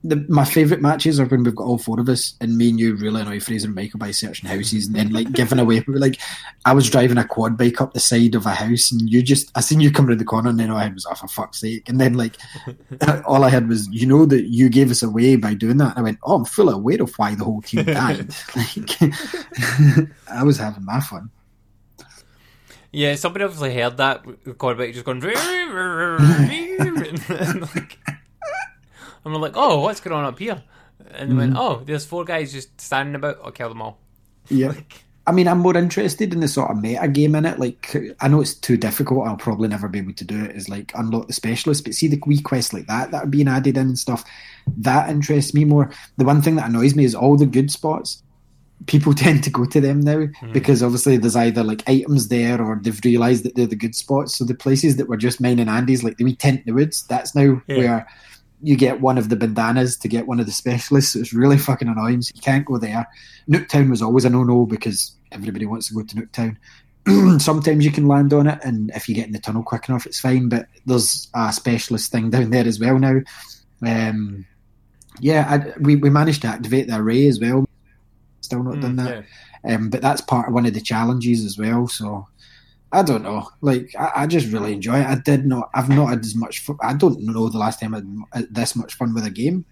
the, my favorite matches are when we've got all four of us, and me and you really annoy Fraser and Michael by searching houses and then like giving away. Like I was driving a quad bike up the side of a house, and you just I seen you come around the corner, and then all I had was, "Oh, for fuck's sake!" And then like all I had was, you know, that you gave us away by doing that. And I went, "Oh, I'm fully aware of why the whole team died." like I was having my fun. Yeah, somebody obviously heard that record back just going. and like, I'm like, oh, what's going on up here? And they went, mm. oh, there's four guys just standing about. I'll kill them all. Yeah. I mean, I'm more interested in the sort of meta game in it. Like, I know it's too difficult. I'll probably never be able to do it. Is like unlock the specialist, but see the wee quests like that that are being added in and stuff. That interests me more. The one thing that annoys me is all the good spots. People tend to go to them now because obviously there's either like items there or they've realised that they're the good spots. So the places that were just mine and Andy's, like the wee tent in the woods, that's now Yeah. where you get one of the bandanas to get one of the specialists. So it's really fucking annoying. So you can't go there. Nuketown was always a no no because everybody wants to go to Nuketown. Sometimes you can land on it, and if you get in the tunnel quick enough, it's fine. But there's a specialist thing down there as well now. Um, yeah, I, we we managed to activate the array as well. Still not done that, um, but that's part of one of the challenges as well. So I don't know. Like I, I just really enjoy it. I did not. I've not had as much. Fun, I don't know the last time I had this much fun with a game.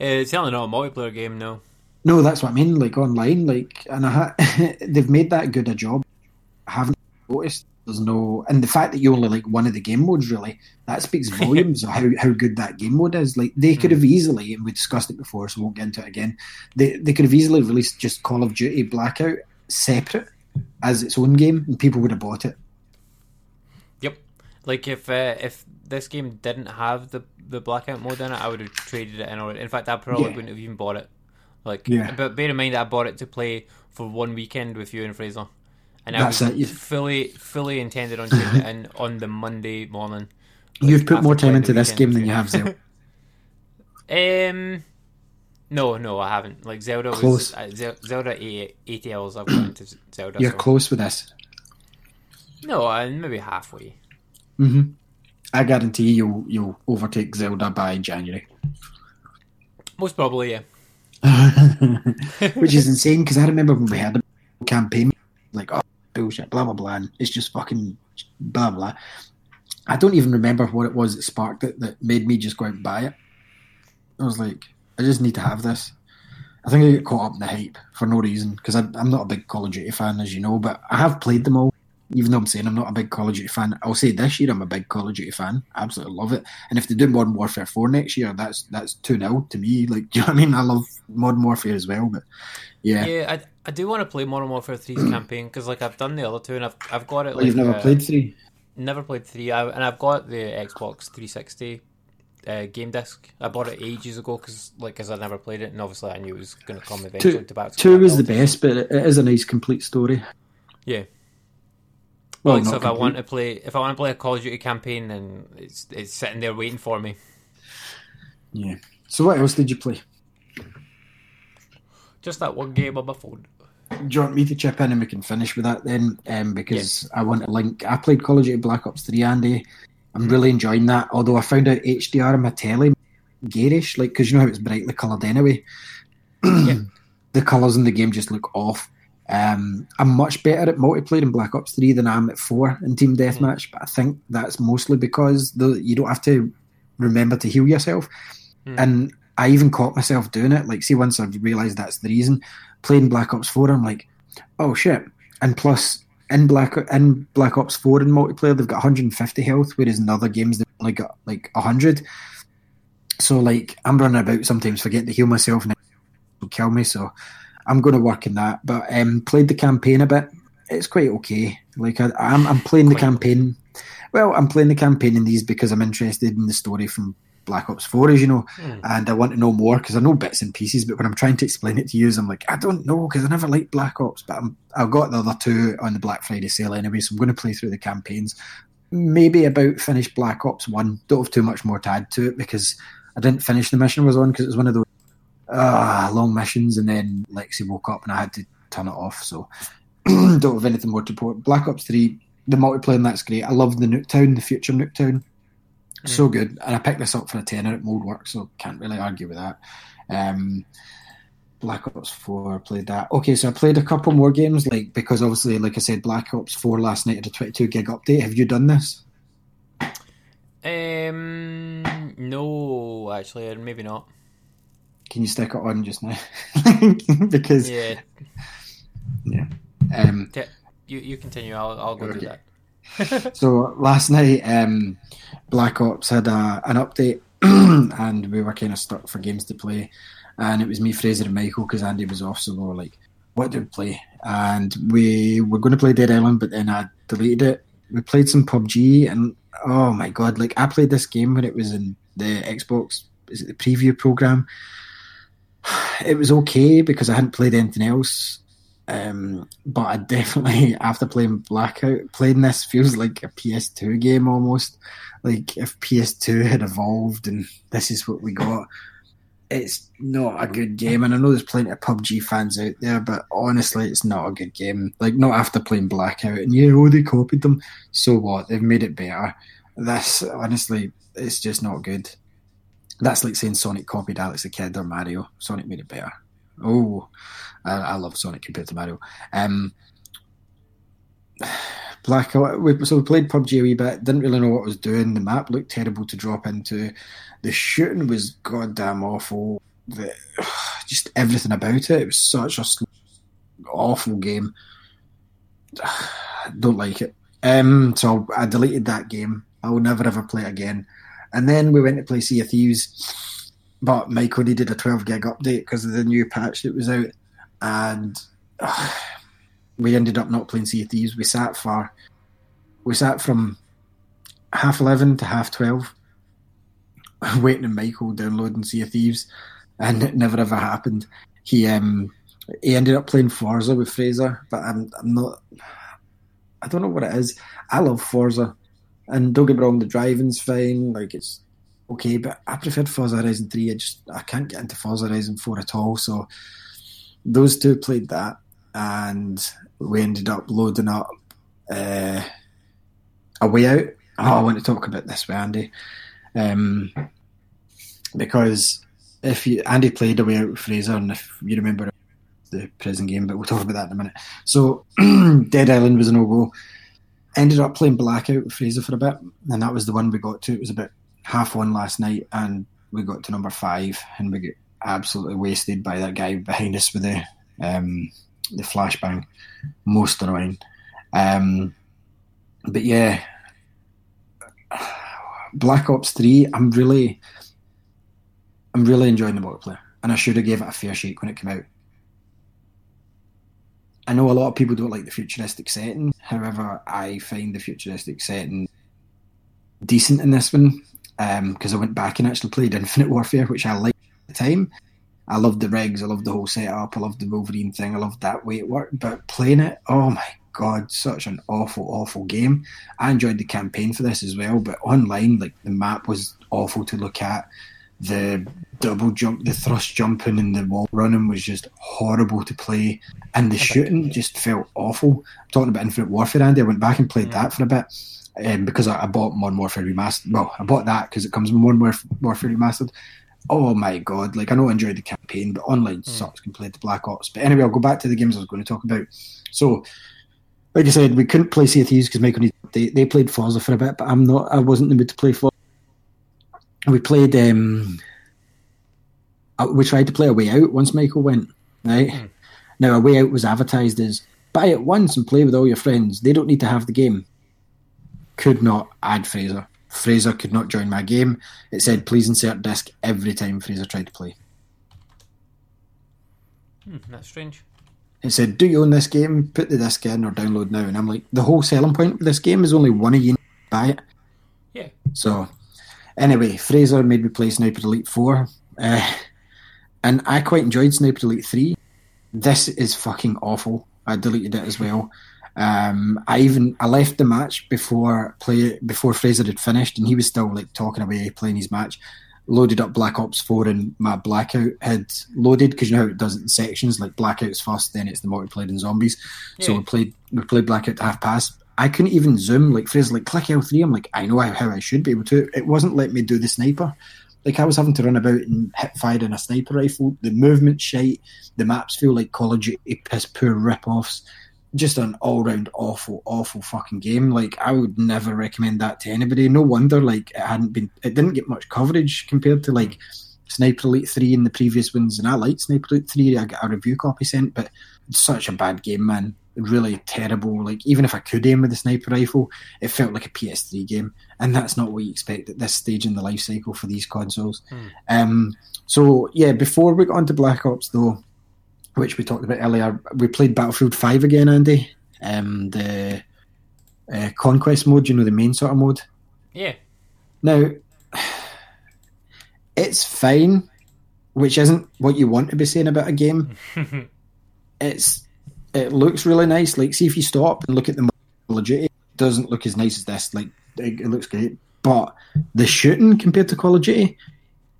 Uh, it's certainly not a multiplayer game, no. No, that's what I mean. Like online, like, and I ha- they've made that good a job. I haven't noticed. There's no, and the fact that you only like one of the game modes, really, that speaks volumes of how, how good that game mode is. Like they could have easily, and we discussed it before, so we won't get into it again. They they could have easily released just Call of Duty Blackout separate as its own game, and people would have bought it. Yep. Like if uh, if this game didn't have the the blackout mode in it, I would have traded it in Or In fact, I probably Yeah. wouldn't have even bought it. Like, Yeah. but bear in mind, I bought it to play for one weekend with you and Fraser, and I That's was it, fully fully intended on trading it in on the Monday morning. You've put more time into this game than you. have Zelda. Um, no, no, I haven't. Like Zelda was Close. uh, Zelda 80, 80 hours I've got into Zelda. You're so- close with this. No, uh, maybe halfway. hmm I guarantee you'll you'll overtake Zelda by January. Most probably, yeah. which is insane because I remember when we had a campaign like oh bullshit blah blah blah and it's just fucking blah blah. I don't even remember what it was that sparked it that made me just go out and buy it. I was like, I just need to have this. I think I get caught up in the hype for no reason because I'm not a big Call of Duty fan, as you know, but I have played them all. Even though I'm saying I'm not a big Call of Duty fan, I'll say this year I'm a big Call of Duty fan. Absolutely love it. And if they do Modern Warfare 4 next year, that's that's 2 0 to me. Like, do you know what I mean? I love Modern Warfare as well, but yeah. Yeah, I, I do want to play Modern Warfare 3's campaign because like I've done the other two and I've I've got it. Oh, Like, you've never uh, played 3? Never played three, I, and I've got the Xbox 360 uh, game disc. I bought it ages ago because, like, because I never played it, and obviously I knew it was going to come eventually. Two, to back two is the best, but it is a nice complete story. Yeah. Well, like, so if I want to play, if I want to play a Call of Duty campaign, then it's it's sitting there waiting for me. Yeah. So what else did you play? Just that one game on my phone. Do you want me to chip in and we can finish with that then? Um, because I want to link. I played Call of Duty Black Ops 3, Andy. I'm really enjoying that. Although I found out HDR on my telly garish, like because you know how it's brightly coloured anyway. The colours in the game just look off. Um, I'm much better at multiplayer in Black Ops 3 than I am at 4 in Team Deathmatch, but I think that's mostly because the, you don't have to remember to heal yourself. And I even caught myself doing it. Like, see, once I've realised that's the reason, playing Black Ops 4, I'm like, oh shit. And plus, in Black in Black Ops 4 in multiplayer, they've got 150 health, whereas in other games they've only got like 100. So, like, I'm running about sometimes forgetting to heal myself and it will kill me. So, I'm going to work in that. But um, played the campaign a bit. It's quite okay. Like, I, I'm, I'm playing the campaign. Well, I'm playing the campaign in these because I'm interested in the story from Black Ops 4, as you know, and I want to know more because I know bits and pieces. But when I'm trying to explain it to you, I'm like, I don't know because I never liked Black Ops. But I'm, I've got the other two on the Black Friday sale anyway, so I'm going to play through the campaigns. Maybe about finish Black Ops 1. Don't have too much more to add to it because I didn't finish the mission I was on because it was one of those uh, long missions, and then Lexi woke up and I had to turn it off. So don't have anything more to report. Black Ops 3, the multiplayer, that's great. I love the Nuketown, the future Nuketown. So good. And I picked this up for a tenner at Mold Work, so can't really argue with that. Um, Black Ops 4, played that. Okay, so I played a couple more games, like because obviously, like I said, Black Ops 4 last night had a 22 gig update. Have you done this? Um, no, actually, maybe not. Can you stick it on just now? because Yeah, yeah. Um, you you continue. I'll I'll go do that. So last night, um, Black Ops had a, an update, and we were kind of stuck for games to play. And it was me, Fraser, and Michael because Andy was off. So we were like, "What do we play?" And we were going to play Dead Island, but then I deleted it. We played some PUBG, and oh my god! Like I played this game when it was in the Xbox. Is it the preview program? It was okay because I hadn't played anything else. Um, but I definitely, after playing Blackout, playing this feels like a PS2 game almost. Like if PS2 had evolved and this is what we got. It's not a good game, and I know there's plenty of PUBG fans out there, but honestly, it's not a good game. Like not after playing Blackout, and yeah, oh, they copied them. So what? They've made it better. This honestly, it's just not good. That's like saying Sonic copied Alex the Kid or Mario. Sonic made it better. Oh, I, I love Sonic compared to Mario. Um, Black, we, so we played PUBG a wee bit. Didn't really know what I was doing. The map looked terrible to drop into. The shooting was goddamn awful. The, just everything about it. It was such a awful game. Don't like it. Um, so I deleted that game. I will never ever play it again. And then we went to play Sea of Thieves, but Michael did a 12 gig update because of the new patch that was out, and uh, we ended up not playing Sea of Thieves. We sat for, we sat from half 11 to half 12, waiting on Michael downloading Sea of Thieves, and it never ever happened. He um he ended up playing Forza with Fraser, but I'm I'm not. I don't know what it is. I love Forza, and don't get me wrong, the driving's fine. Like it's okay, but I preferred Forza Horizon Three. I just I can't get into Forza Horizon Four at all. So those two played that, and we ended up loading up uh, a way out. Oh, I want to talk about this with Andy, um, because if you Andy played a way out with Fraser, and if you remember the prison game, but we'll talk about that in a minute. So Dead Island was a no. Ended up playing Blackout with Fraser for a bit, and that was the one we got to. It was about half one last night, and we got to number five, and we got absolutely wasted by that guy behind us with the um, the flashbang. Most annoying. Um, but yeah, Black Ops Three. I'm really, I'm really enjoying the multiplayer, and I should have gave it a fair shake when it came out. I know a lot of people don't like the futuristic setting. However, I find the futuristic setting decent in this one. Um, because I went back and actually played Infinite Warfare, which I liked at the time. I loved the rigs, I loved the whole setup, I loved the Wolverine thing, I loved that way it worked. But playing it, oh my god, such an awful, awful game. I enjoyed the campaign for this as well, but online, like the map was awful to look at. The double jump, the thrust jumping, and the wall running was just horrible to play, and the shooting just felt awful. I'm talking about Infinite Warfare, Andy. I went back and played that for a bit um, because I, I bought Modern Warfare Remastered. Well, I bought that because it comes with Modern Warf- Warfare Remastered. Oh my god! Like I know I enjoyed the campaign, but online sucks compared to Black Ops. But anyway, I'll go back to the games I was going to talk about. So, like I said, we couldn't play Sea of Thieves because Michael needed, they they played Forza for a bit, but I'm not. I wasn't in the mood to play Forza. We played. um uh, We tried to play a way out once Michael went. Right now, a way out was advertised as buy it once and play with all your friends. They don't need to have the game. Could not add Fraser. Fraser could not join my game. It said please insert disc every time Fraser tried to play. Hmm, that's strange. It said, "Do you own this game? Put the disc in or download now." And I'm like, the whole selling point of this game is only one of you buy it. Yeah. So, anyway, Fraser made me play Sniper Elite 4. Uh, and I quite enjoyed Sniper Elite 3. This is fucking awful. I deleted it as well. Um, I even I left the match before play before Fraser had finished, and he was still like talking away playing his match. Loaded up Black Ops Four, and my Blackout had loaded because you know how it does it in sections. Like Blackout's first, then it's the multiplayer and zombies. So we played we played Blackout to half past. I couldn't even zoom. Like Fraser, like click L three. I'm like I know how, I should be able to. It wasn't letting me do the sniper. Like I was having to run about and hit fire in a sniper rifle. The movement shite. The maps feel like Call of Duty piss poor rip offs. Just an all round awful, awful fucking game. Like I would never recommend that to anybody. No wonder like it hadn't been it didn't get much coverage compared to like Sniper Elite three and the previous ones, and I liked Sniper Elite three. I got a review copy sent, but such a bad game, man. Really terrible. Like even if I could aim with the sniper rifle, it felt like a PS3 game, and that's not what you expect at this stage in the life cycle for these consoles. Um, so yeah, before we got on to Black Ops though, which we talked about earlier, we played Battlefield Five again, Andy. Um, the uh, conquest mode, you know, the main sort of mode. Yeah. Now, it's fine, which isn't what you want to be saying about a game. it's it looks really nice. Like, see if you stop and look at the Duty, it doesn't look as nice as this. Like, it, it looks great, but the shooting compared to Call of Duty,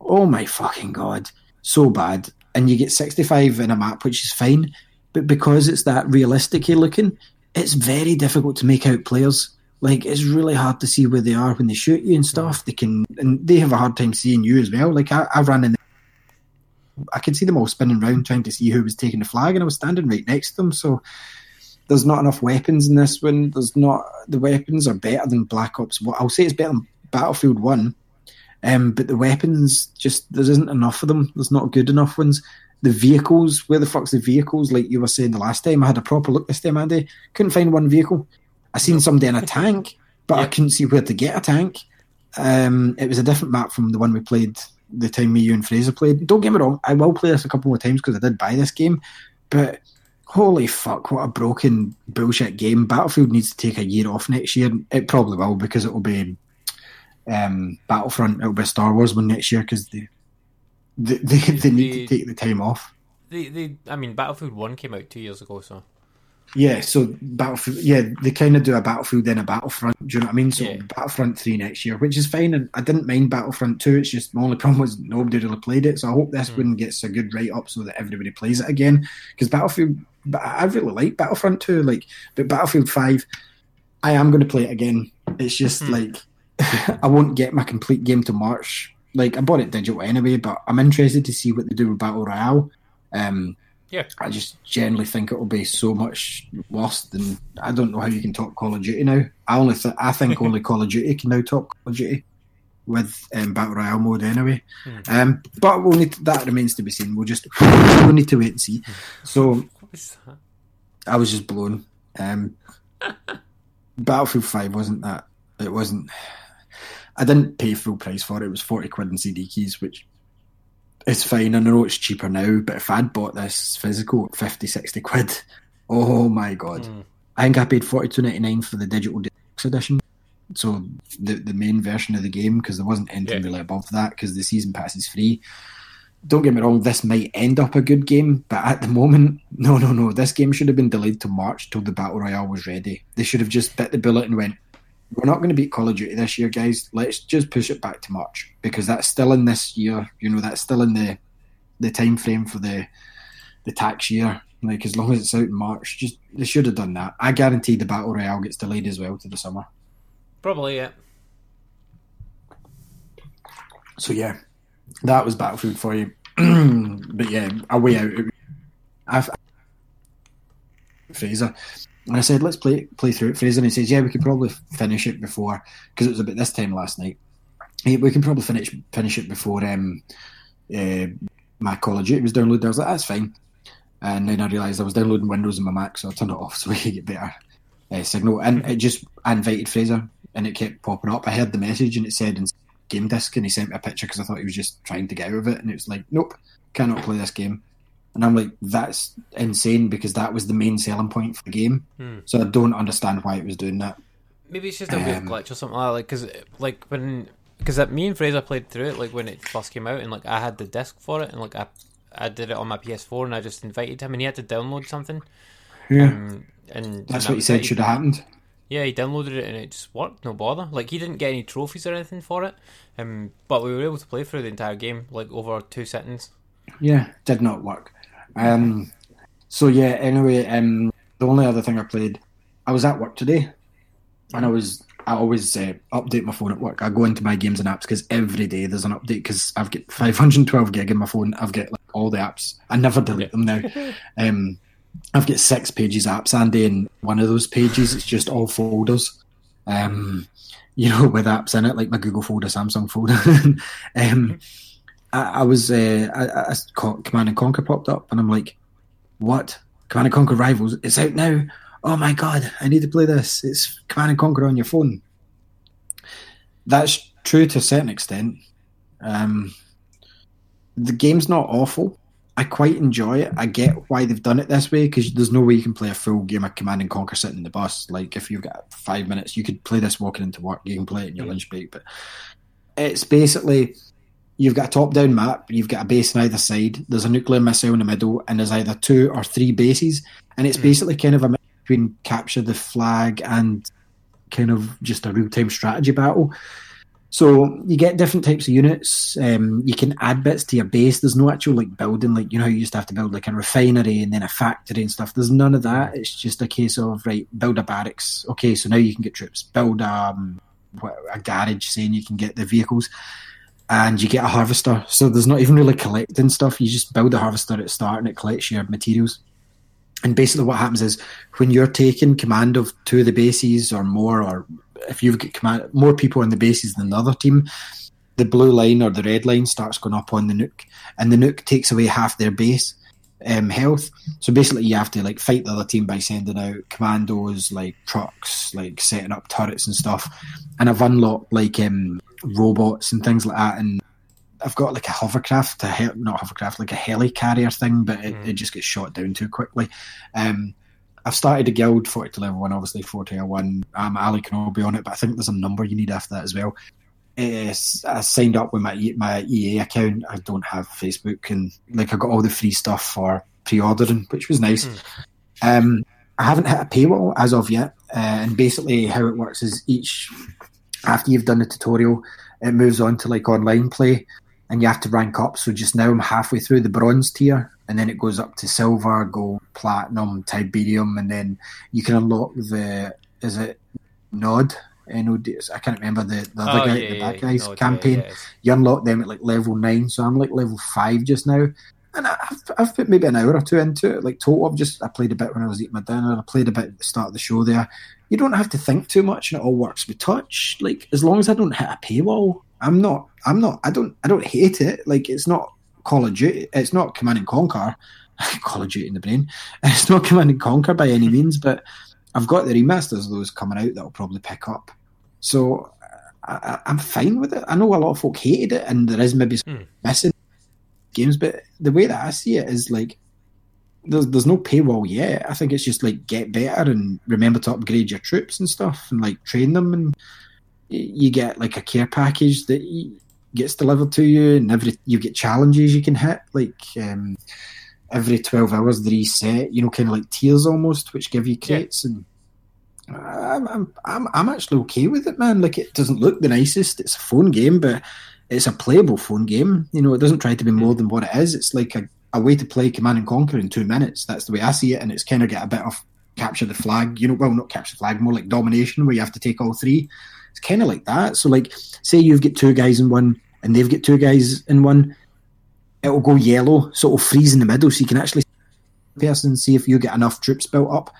oh my fucking god, so bad. And you get sixty five in a map, which is fine, but because it's that realistic looking, it's very difficult to make out players. Like it's really hard to see where they are when they shoot you and stuff. They can, and they have a hard time seeing you as well. Like I, I ran in, I could see them all spinning around trying to see who was taking the flag, and I was standing right next to them. So there's not enough weapons in this one. There's not the weapons are better than Black Ops. I'll say it's better than Battlefield One, um, but the weapons just there isn't enough of them. There's not good enough ones. The vehicles, where the fuck's the vehicles? Like you were saying the last time, I had a proper look this time, Andy. Couldn't find one vehicle. I seen somebody in a tank, but I couldn't see where to get a tank. Um, it was a different map from the one we played the time me, you, and Fraser played. Don't get me wrong, I will play this a couple more times because I did buy this game, but holy fuck, what a broken bullshit game. Battlefield needs to take a year off next year. It probably will because it will be um, Battlefront, it'll be Star Wars one next year because they, they, they, they need to take the time off. They, they, I mean, Battlefield One came out two years ago, so Yeah, so Battlefield, yeah, they kind of do a Battlefield then a Battlefront. Do you know what I mean? So Yeah. Battlefront three next year, which is fine, and I didn't mind Battlefront two. It's just my only problem was nobody really played it. So I hope this Hmm. one gets a good write up so that everybody plays it again. Because Battlefield, I really like Battlefront two, like, but Battlefield five, I am going to play it again. It's just Hmm. like I won't get my complete game to March. Like I bought it digital anyway, but I'm interested to see what they do with Battle Royale. Um, yeah. I just generally think it will be so much worse than I don't know how you can top Call of Duty now. I only th- I think only Call of Duty can now top Call of Duty with um, battle royale mode anyway. Um, but we'll need that remains to be seen. We'll just we'll need to wait and see. So was that? I was just blown. Um, Battlefield Five wasn't that. It wasn't. I didn't pay full price for it. It was forty quid in CD keys, which is fine. I know it's cheaper now, but if I'd bought this physical at 50, 60 quid, oh my god! Hmm. I think I paid forty two ninety nine for the digital deluxe edition. so the the main version of the game because there wasn't anything Yeah. really above that because the season pass is free. Don't get me wrong, this might end up a good game, but at the moment, no, no, no. This game should have been delayed to March till the battle royale was ready. They should have just bit the bullet and went, "We're not going to beat Call of Duty this year, guys. Let's just push it back to March because that's still in this year. You know, that's still in the the time frame for the the tax year. Like as long as it's out in March, just they should have done that. I guarantee the battle royale gets delayed as well to the summer. Probably, yeah. So yeah, that was Battlefield for you. but yeah, a way out. I've Fraser, and I said, "Let's play play through it." Fraser, and he says, "Yeah, we could probably finish it before because it was about this time last night. We can probably finish finish it before um, uh, my Call of Duty was downloaded." I was like, "That's fine." And then I realised I was downloading Windows on my Mac, so I turned it off so we could get better uh, signal. And it just I invited Fraser, and it kept popping up. I heard the message, and it said in game disc, and he sent me a picture because I thought he was just trying to get out of it, and it was like, "Nope, cannot play this game." And I'm like, "That's insane," because that was the main selling point for the game. Hmm. So I don't understand why it was doing that. Maybe it's just a weird Um, glitch or something like that. Like, cause like when, because me and Fraser played through it like when it first came out, and like I had the disc for it, and like I, I did it on my PS4, and I just invited him, and he had to download something. Yeah, Um, and and that's that what he said should have happened. Yeah, he downloaded it and it just worked, no bother. Like he didn't get any trophies or anything for it, um, but we were able to play through the entire game like over two settings. Yeah, did not work. Um, so yeah. Anyway, um, the only other thing I played, I was at work today, and I was. I always uh, update my phone at work. I go into my games and apps because every day there's an update because I've got 512 gig in my phone. I've got like all the apps. I never delete them now. Um, I've got six pages of apps, Andy, and one of those pages it's just all folders. Um, you know, with apps in it, like my Google folder, Samsung folder. um, I, I was uh, I, I, Command and Conquer popped up, and I'm like, "What? Command and Conquer Rivals? It's out now! Oh my god, I need to play this! It's Command and Conquer on your phone." That's true to a certain extent. Um, the game's not awful. I quite enjoy it. I get why they've done it this way because there's no way you can play a full game of Command and Conquer sitting in the bus. Like if you've got five minutes, you could play this walking into work. You can play it in your lunch break, but it's basically you've got a top-down map. You've got a base on either side. There's a nuclear missile in the middle, and there's either two or three bases. And it's basically kind of a mix between capture the flag and kind of just a real-time strategy battle. So you get different types of units. Um, you can add bits to your base. There's no actual like building, like you know how you used to have to build like a refinery and then a factory and stuff. There's none of that. It's just a case of right, build a barracks. Okay, so now you can get troops. Build um, a garage, saying you can get the vehicles, and you get a harvester. So there's not even really collecting stuff. You just build a harvester at start, and it collects your materials. And basically, what happens is when you're taking command of two of the bases or more, or if you've got command more people on the bases than the other team, the blue line or the red line starts going up on the nuke, and the nuke takes away half their base um, health. So basically, you have to like fight the other team by sending out commandos, like trucks, like setting up turrets and stuff. And I've unlocked like um, robots and things like that, and I've got like a hovercraft, a hel- not hovercraft, like a heli carrier thing, but it, it just gets shot down too quickly. Um, I've started a guild, 40 to level 1, obviously 40 to 1. Um, Ali can all be on it, but I think there's a number you need after that as well. It's, I signed up with my my EA account. I don't have Facebook, and like I got all the free stuff for pre-ordering, which was nice. Um, I haven't hit a paywall as of yet, uh, and basically how it works is each after you've done the tutorial, it moves on to like online play, and you have to rank up. So just now I'm halfway through the bronze tier, and then it goes up to silver, gold, platinum, tiberium, and then you can unlock the is it Nod? N-O-D, I can't remember the, the other Oh, guy, yeah, the yeah, guy's campaign. yeah, You unlock them at like level nine, so I'm like level five just now. And I've, I've put maybe an hour or two into it. Like total, I've just I played a bit when I was eating my dinner. I played a bit at the start of the show there. You don't have to think too much, and it all works with touch. Like as long as I don't hit a paywall, I'm not. I'm not. I don't. I don't hate it. Like it's not Call of Duty. It's not Command and Conquer. Call of Duty in the brain. It's not Command and Conquer by any means, but I've got the remasters of those coming out that I'll probably pick up. So I, I- I'm fine with it. I know a lot of folk hated it, and there is maybe some hmm. missing games, but the way that I see it is like there's there's no paywall yet. I think it's just like get better and remember to upgrade your troops and stuff, and like train them and you get like a care package that gets delivered to you, and every you get challenges you can hit, like um, every twelve hours they reset. You know, kind of like tiers almost, which give you crates and. I'm, I'm I'm I'm actually okay with it, man. Like it doesn't look the nicest. It's a phone game, but it's a playable phone game. You know, it doesn't try to be more mm. than what it is. It's like a, a way to play Command and Conquer in two minutes. That's the way I see it, and it's kind of get a bit of capture the flag. You know, well, not capture the flag, more like domination, where you have to take all three. It's kind of like that. So, like, say you've got two guys in one, and they've got two guys in one. It'll go yellow, so it'll freeze in the middle, so you can actually person see if you get enough troops built up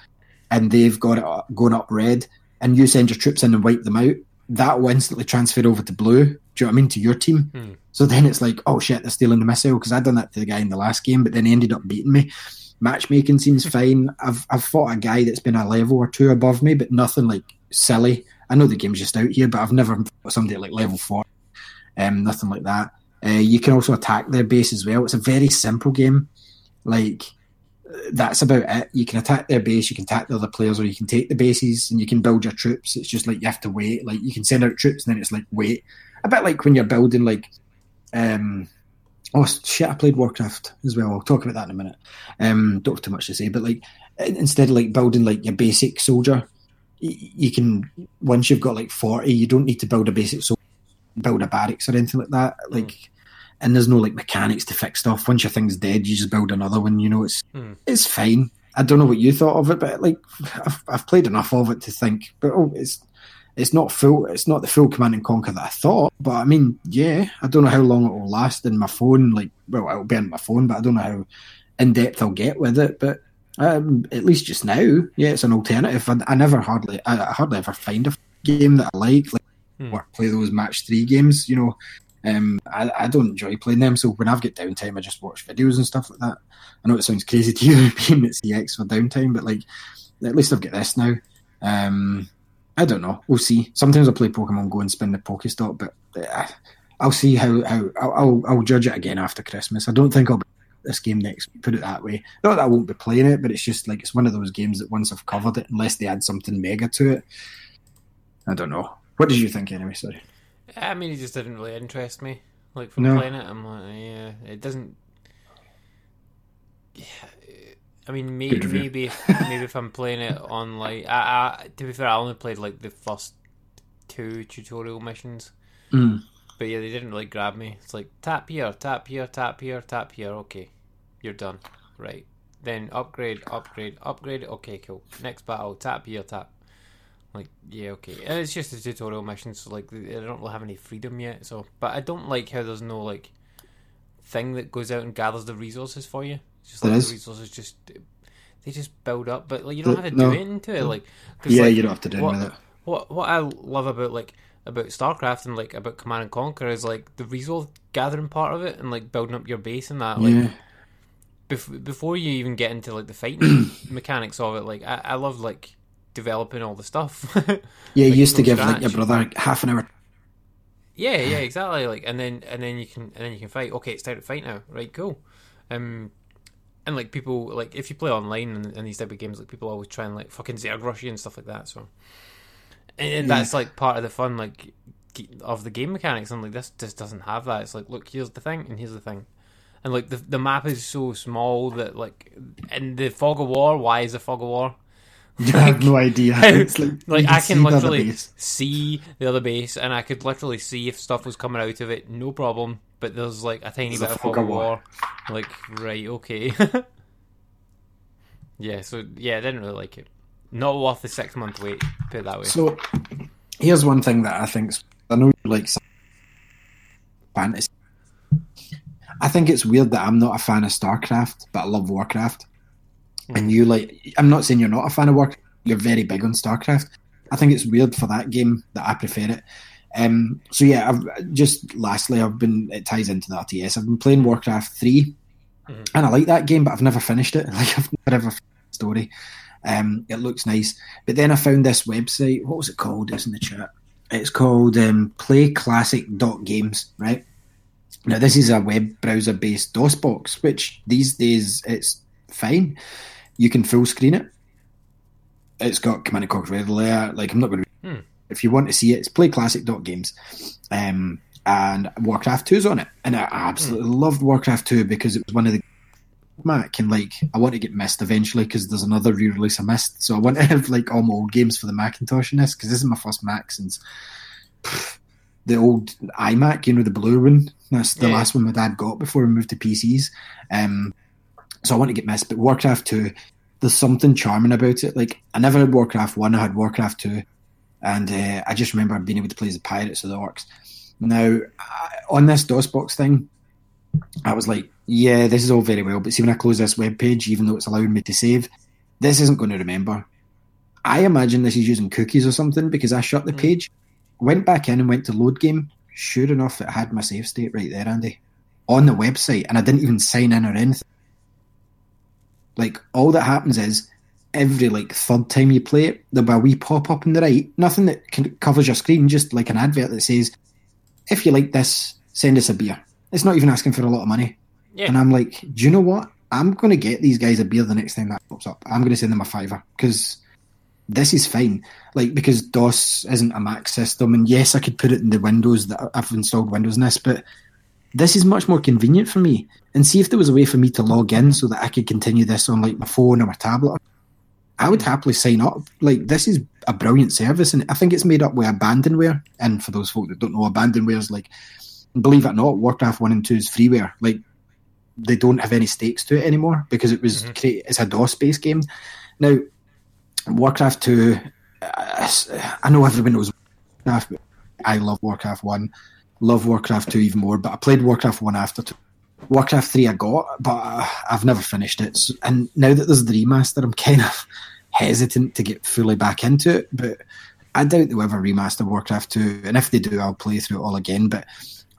and they've got it going up red, and you send your troops in and wipe them out, that will instantly transfer over to blue. Do you know what I mean? To your team. Hmm. So then it's like, oh shit, they're stealing the missile because I'd done that to the guy in the last game, but then he ended up beating me. Matchmaking seems fine. I've I've fought a guy that's been a level or two above me, but nothing like silly. I know the game's just out here, but I've never fought somebody like level four. Um, nothing like that. Uh, you can also attack their base as well. It's a very simple game. Like that's about it. You can attack their base, you can attack the other players, or you can take the bases and you can build your troops. It's just like you have to wait. Like you can send out troops and then it's like wait. A bit like when you're building like um oh shit, I played Warcraft as well. I'll talk about that in a minute. Um don't have too much to say, but like instead of like building like your basic soldier, you can once you've got like forty, you don't need to build a basic soldier, build a barracks or anything like that. Like and there's no like mechanics to fix stuff. Once your thing's dead, you just build another one. You know, it's Hmm. it's fine. I don't know what you thought of it, but like I've, I've played enough of it to think, but oh, it's it's not full. It's not the full command and conquer that I thought. But I mean, yeah, I don't know how long it will last in my phone. Like, well, it'll be in my phone, but I don't know how in depth I'll get with it. But um, at least just now, yeah, it's an alternative. I, I never hardly, I, I hardly ever find a game that I like, like Hmm. or play those match three games. You know, um, I, I don't enjoy playing them. So when I've got downtime, I just watch videos and stuff like that. I know it sounds crazy to you being at CX for downtime, but like at least I've got this now. Um, I don't know. We'll see. Sometimes I'll play Pokemon Go and spin the Pokestop, but uh, I'll see how how I'll, I'll judge it again after Christmas. I don't think I'll this game next. Put it that way. Not that I won't be playing it, but it's just like it's one of those games that once I've covered it, unless they add something mega to it, I don't know. What did you think anyway? Sorry. I mean, it just didn't really interest me. Like from No. playing it, I'm like, yeah, it doesn't. Yeah, I mean, maybe maybe if, maybe if I'm playing it on like, I, I to be fair, I only played like the first two tutorial missions, Mm. but yeah, they didn't really grab me. It's like tap here, tap here, tap here, tap here. Okay, you're done. Right. Then upgrade, upgrade, upgrade. Okay, cool. Next battle, tap here, tap. Like, yeah, okay. And it's just a tutorial mission, so like, they don't really have any freedom yet. So, but I don't like how there's no like thing that goes out and gathers the resources for you. It's just There like is. the resources just they just build up, but like you don't have to no. do anything to it. Like, 'cause, Yeah, like, you don't have to do anything with it. What what I love about like about StarCraft and like about Command and Conquer is like the resource gathering part of it and like building up your base and that. Like yeah. bef- before you even get into like the fighting mechanics of it, like I, I love like developing all the stuff. Yeah, you like, used to give like your brother half an hour. yeah, yeah, exactly. Like and then and then you can and then you can fight. Okay, it's time to fight now. Right, cool. Um, and like people like if you play online and, and these type of games, like people always try and like fucking Zerg rush you and stuff like that. So, and, and that's like part of the fun, like of the game mechanics. And like this just doesn't have that. It's like, look, here's the thing, and here's the thing. And like the the map is so small that like in the fog of war, why is the fog of war? I have no idea. It's like, like I can the literally base. see the other base, and I could literally see if stuff was coming out of it, no problem. But there's like a tiny There's bit a of fog of war. war. Like, right, okay. yeah, so yeah, I didn't really like it. Not worth the six month wait. Put it that way. So here's one thing that I think I know you like fantasy. I think it's weird that I'm not a fan of StarCraft, but I love Warcraft. And you like I'm not saying you're not a fan of Warcraft, you're very big on StarCraft. I think it's weird for that game that I prefer it. Um, so yeah, I've just lastly I've been it ties into the RTS. I've been playing Warcraft 3 and I like that game, but I've never finished it. Like I've never ever finished the story. Um, it looks nice, but then I found this website. What was it called? It's in the chat. It's called um, PlayClassic.games. Right now, this is a web browser based DOS box, which these days it's fine. You can full screen it. It's got Command and Conquer Red Alert. Like I'm not going to Hmm. If you want to see it, it's playclassic.games. Um, and Warcraft 2's on it. And I absolutely loved Warcraft 2 because it was one of the Mac and like I want to get Myst eventually because there's another re-release I missed, So I want to have like all my old games for the Macintosh in this because this is my first Mac since pff, the old iMac, you know, the blue one. That's the Yeah. last one my dad got before we moved to PCs. Um, so I want to get Myst, but Warcraft 2, there's something charming about it. Like I never had Warcraft 1, I had Warcraft 2. And uh, I just remember being able to play as the pirates or the orcs. Now, I- on this DOSBox thing, I was like, yeah, this is all very well, but see, when I close this web page, even though it's allowing me to save, this isn't going to remember. I imagine this is using cookies or something because I shut the page, went back in and went to load game. Sure enough, it had my save state right there, Andy, on the website, and I didn't even sign in or anything. Like, all that happens is every like third time you play it, there'll be a wee pop up on the right, nothing that can, covers your screen, just like an advert that says, if you like this, send us a beer. It's not even asking for a lot of money. Yeah. And I'm like, do you know what? I'm going to get these guys a beer the next time that pops up. I'm going to send them a fiver because this is fine. Like, because DOS isn't a Mac system, and yes, I could put it in the Windows that I've installed Windows in this, but this is much more convenient for me. And see if there was a way for me to log in so that I could continue this on like my phone or my tablet. I would happily sign up. Like, this is a brilliant service, and I think it's made up with abandonware. And for those folk that don't know, abandonware is like, believe it or not, Warcraft 1 and 2 is freeware. Like, they don't have any stakes to it anymore because it was created it's a DOS based game. Now, Warcraft 2, uh, I know everyone knows Warcraft, but I love Warcraft 1, love Warcraft 2 even more, but I played Warcraft 1 after 2. Warcraft 3 I got, but uh, I've never finished it. So, and now that there's the remaster, I'm kind of hesitant to get fully back into it, but I doubt they'll ever remaster Warcraft 2, and if they do, I'll play through it all again. But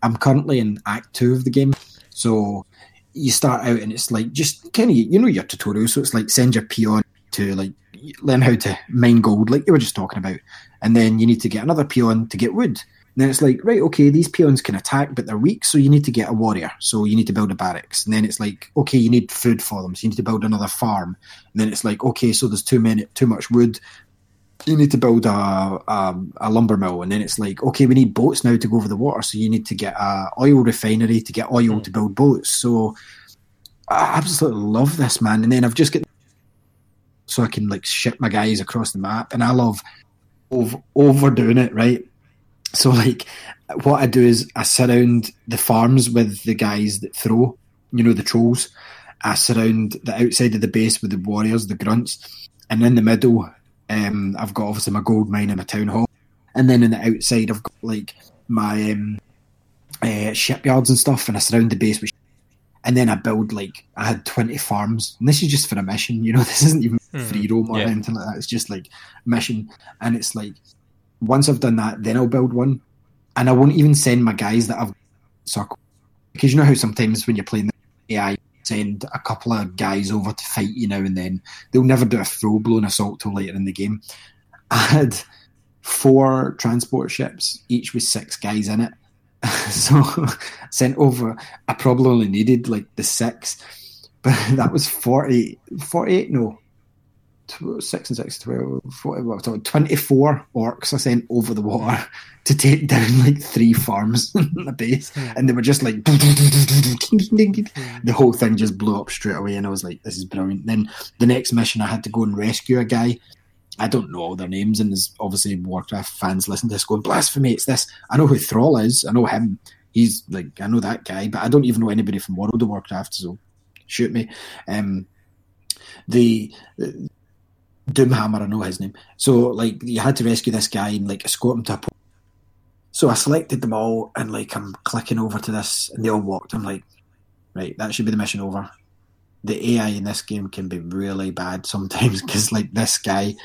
I'm currently in Act 2 of the game, so you start out and it's like just kind of you know your tutorial so it's like send your peon to like learn how to mine gold like you were just talking about and then you need to get another peon to get wood then it's like right okay these peons can attack but they're weak so you need to get a warrior. So you need to build a barracks. And then it's like okay you need food for them so you need to build another farm. And then it's like okay so there's too many too much wood. You need to build a, a a lumber mill, and then it's like, okay, we need boats now to go over the water, so you need to get a oil refinery to get oil to build boats. So I absolutely love this man, and then I've just got so I can like ship my guys across the map, and I love over, overdoing it, right? So like, what I do is I surround the farms with the guys that throw, you know, the trolls. I surround the outside of the base with the warriors, the grunts, and in the middle, um, I've got obviously my gold mine and my town hall, and then in the outside, I've got like my um, uh, shipyards and stuff, and I surround the base with. And then I build like I had twenty farms, and this is just for a mission. You know, this isn't even free roam or yeah. anything like that. It's just like mission, and it's like once I've done that, then I'll build one, and I won't even send my guys that I've circle because you know how sometimes when you're playing the AI, send a couple of guys over to fight you now and then. They'll never do a full blown assault till later in the game. I had four transport ships, each with six guys in it. so sent over. I probably only needed like the six, but that was 40, 48, no, tw- six and six, 12, 40, well, so 24 orcs I sent over the water to take down like three farms in the base. And they were just like, the whole thing just blew up straight away. And I was like, this is brilliant. Then the next mission, I had to go and rescue a guy. I don't know all their names, and there's obviously Warcraft fans listen to this going, blasphemy, it's this. I know who Thrall is. I know him. He's like, I know that guy, but I don't even know anybody from World of Warcraft, so shoot me. Um, the Doomhammer, I know his name. So like you had to rescue this guy and like escort him to a po- So I selected them all and like I'm clicking over to this and they all walked. I'm like, right, that should be the mission over. The AI in this game can be really bad sometimes because like this guy,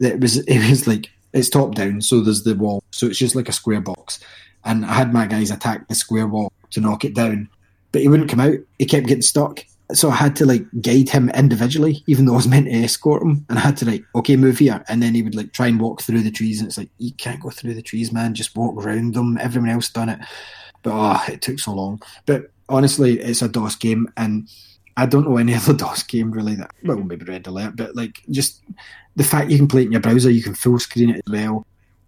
it was it was like it's top down, so there's the wall, so it's just like a square box. And I had my guys attack the square wall to knock it down, but he wouldn't come out. He kept getting stuck. So I had to like guide him individually, even though I was meant to escort him. And I had to like, okay, move here. And then he would like try and walk through the trees. And it's like, you can't go through the trees, man. Just walk around them. Everyone else done it. But oh, it took so long. But honestly, it's a DOS game. And I don't know any other DOS game really that, well, maybe Red Alert, but like just the fact you can play it in your browser, you can full screen it as well.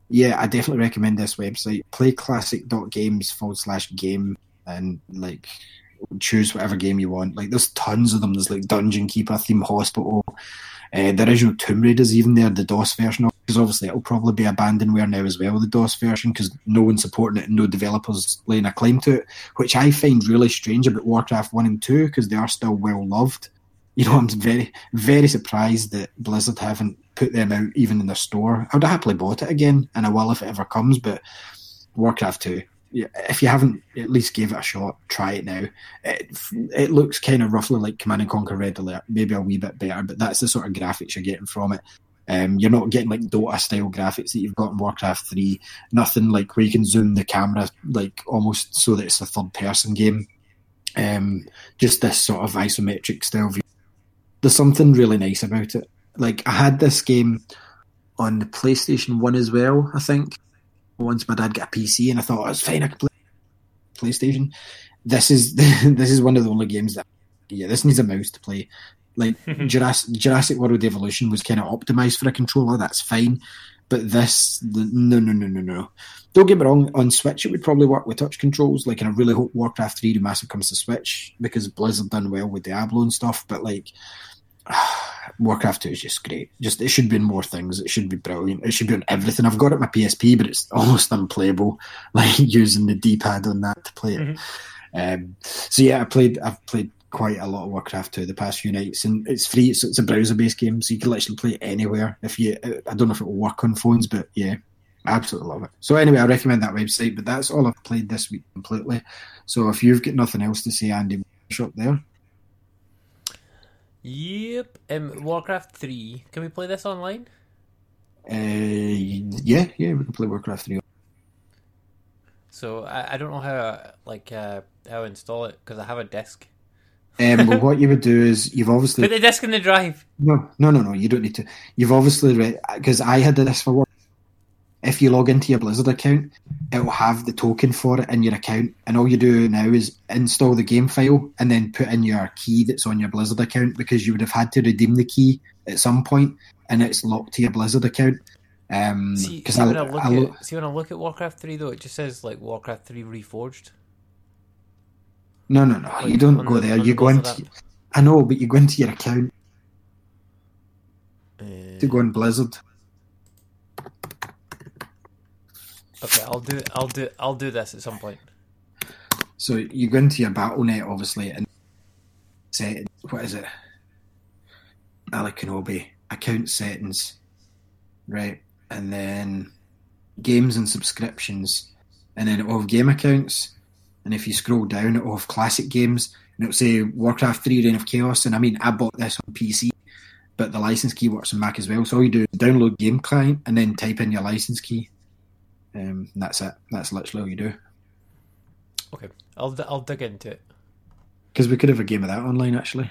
yeah, I definitely recommend this website. Playclassic.games forward slash game and like choose whatever game you want. Like there's tons of them. There's like Dungeon Keeper, Theme Hospital, uh, the original Tomb Raider's even there, the DOS version. Because obviously it'll probably be abandonware now as well, the DOS version, because no one's supporting it and no developers laying a claim to it, which I find really strange about Warcraft 1 and 2 because they are still well loved. You know, I'm very, very surprised that Blizzard haven't put them out even in the store. I would have happily bought it again, and I will if it ever comes, but Warcraft 2, yeah, if you haven't at least give it a shot, try it now. It, it looks kind of roughly like Command and Conquer Red Alert, maybe a wee bit better, but that's the sort of graphics you're getting from it. Um, you're not getting like Dota style graphics that you've got in Warcraft 3. Nothing like where you can zoom the camera like almost so that it's a third person game. Um, just this sort of isometric style view. There's something really nice about it. Like I had this game on the PlayStation 1 as well, I think once my dad got a PC, and I thought oh, it's fine. I can play PlayStation. This is this is one of the only games that yeah, this needs a mouse to play. Like Jurassic, Jurassic World Evolution was kind of optimized for a controller. That's fine, but this the, no no no no no. Don't get me wrong. On Switch, it would probably work with touch controls. Like, and I really hope Warcraft Three Remastered comes to Switch because Blizzard done well with Diablo and stuff. But like. Warcraft 2 is just great. Just it should be in more things. It should be brilliant. It should be on everything. I've got it on my PSP, but it's almost unplayable. Like using the D pad on that to play it. Mm-hmm. Um, so yeah, I played. I've played quite a lot of Warcraft 2 the past few nights, and it's free. So it's a browser based game, so you can literally play it anywhere. If you, I don't know if it will work on phones, but yeah, I absolutely love it. So anyway, I recommend that website. But that's all I've played this week completely. So if you've got nothing else to say, Andy, shop there. Yep. Um, Warcraft 3. Can we play this online? Uh, yeah, yeah, we can play Warcraft 3. So I, I don't know how like uh, how to install it because I have a disc. Um, well, what you would do is you've obviously put the disc in the drive. No, no, no, no. You don't need to. You've obviously because I had this for work if you log into your Blizzard account, it will have the token for it in your account, and all you do now is install the game file and then put in your key that's on your Blizzard account because you would have had to redeem the key at some point, and it's locked to your Blizzard account. Um, see, see, I, when I look I lo- at, see when I look at Warcraft three though, it just says like Warcraft three Reforged. No, no, no. Like, you don't go the, there. You the go into. App. I know, but you go into your account uh, to go on Blizzard. Okay, I'll do I'll do I'll do this at some point. So you go into your BattleNet, obviously, and set what is it? Ali Kenobi account settings, right? And then games and subscriptions, and then have game accounts. And if you scroll down, it will have classic games, and it'll say Warcraft Three: Reign of Chaos. And I mean, I bought this on PC, but the license key works on Mac as well. So all you do is download game client and then type in your license key um, that's it. That's literally all you do. Okay, I'll I'll dig into it. Because we could have a game of that online actually.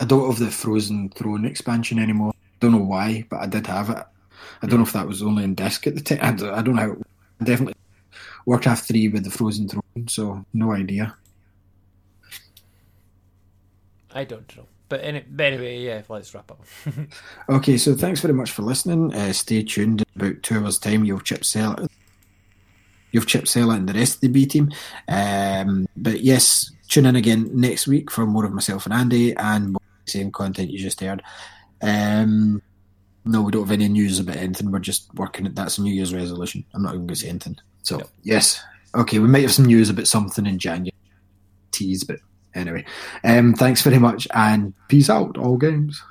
I don't have the Frozen Throne expansion anymore. Don't know why, but I did have it. I don't know if that was only in disc at the time. I don't, I don't know. Definitely Warcraft 3 with the Frozen Throne, so no idea. I don't know. But, anyway, yeah, let's wrap up. okay, so thanks very much for listening. Uh, stay tuned. In about two hours' time, you'll chip sell. You've chip sell and the rest of the B team. Um, but yes, tune in again next week for more of myself and Andy and same content you just heard. Um, no, we don't have any news about anything. We're just working at that's a New Year's resolution. I'm not even going to say anything. So, yep. yes. Okay, we might have some news about something in January. Tease, but Anyway, um, thanks very much and peace out, all games.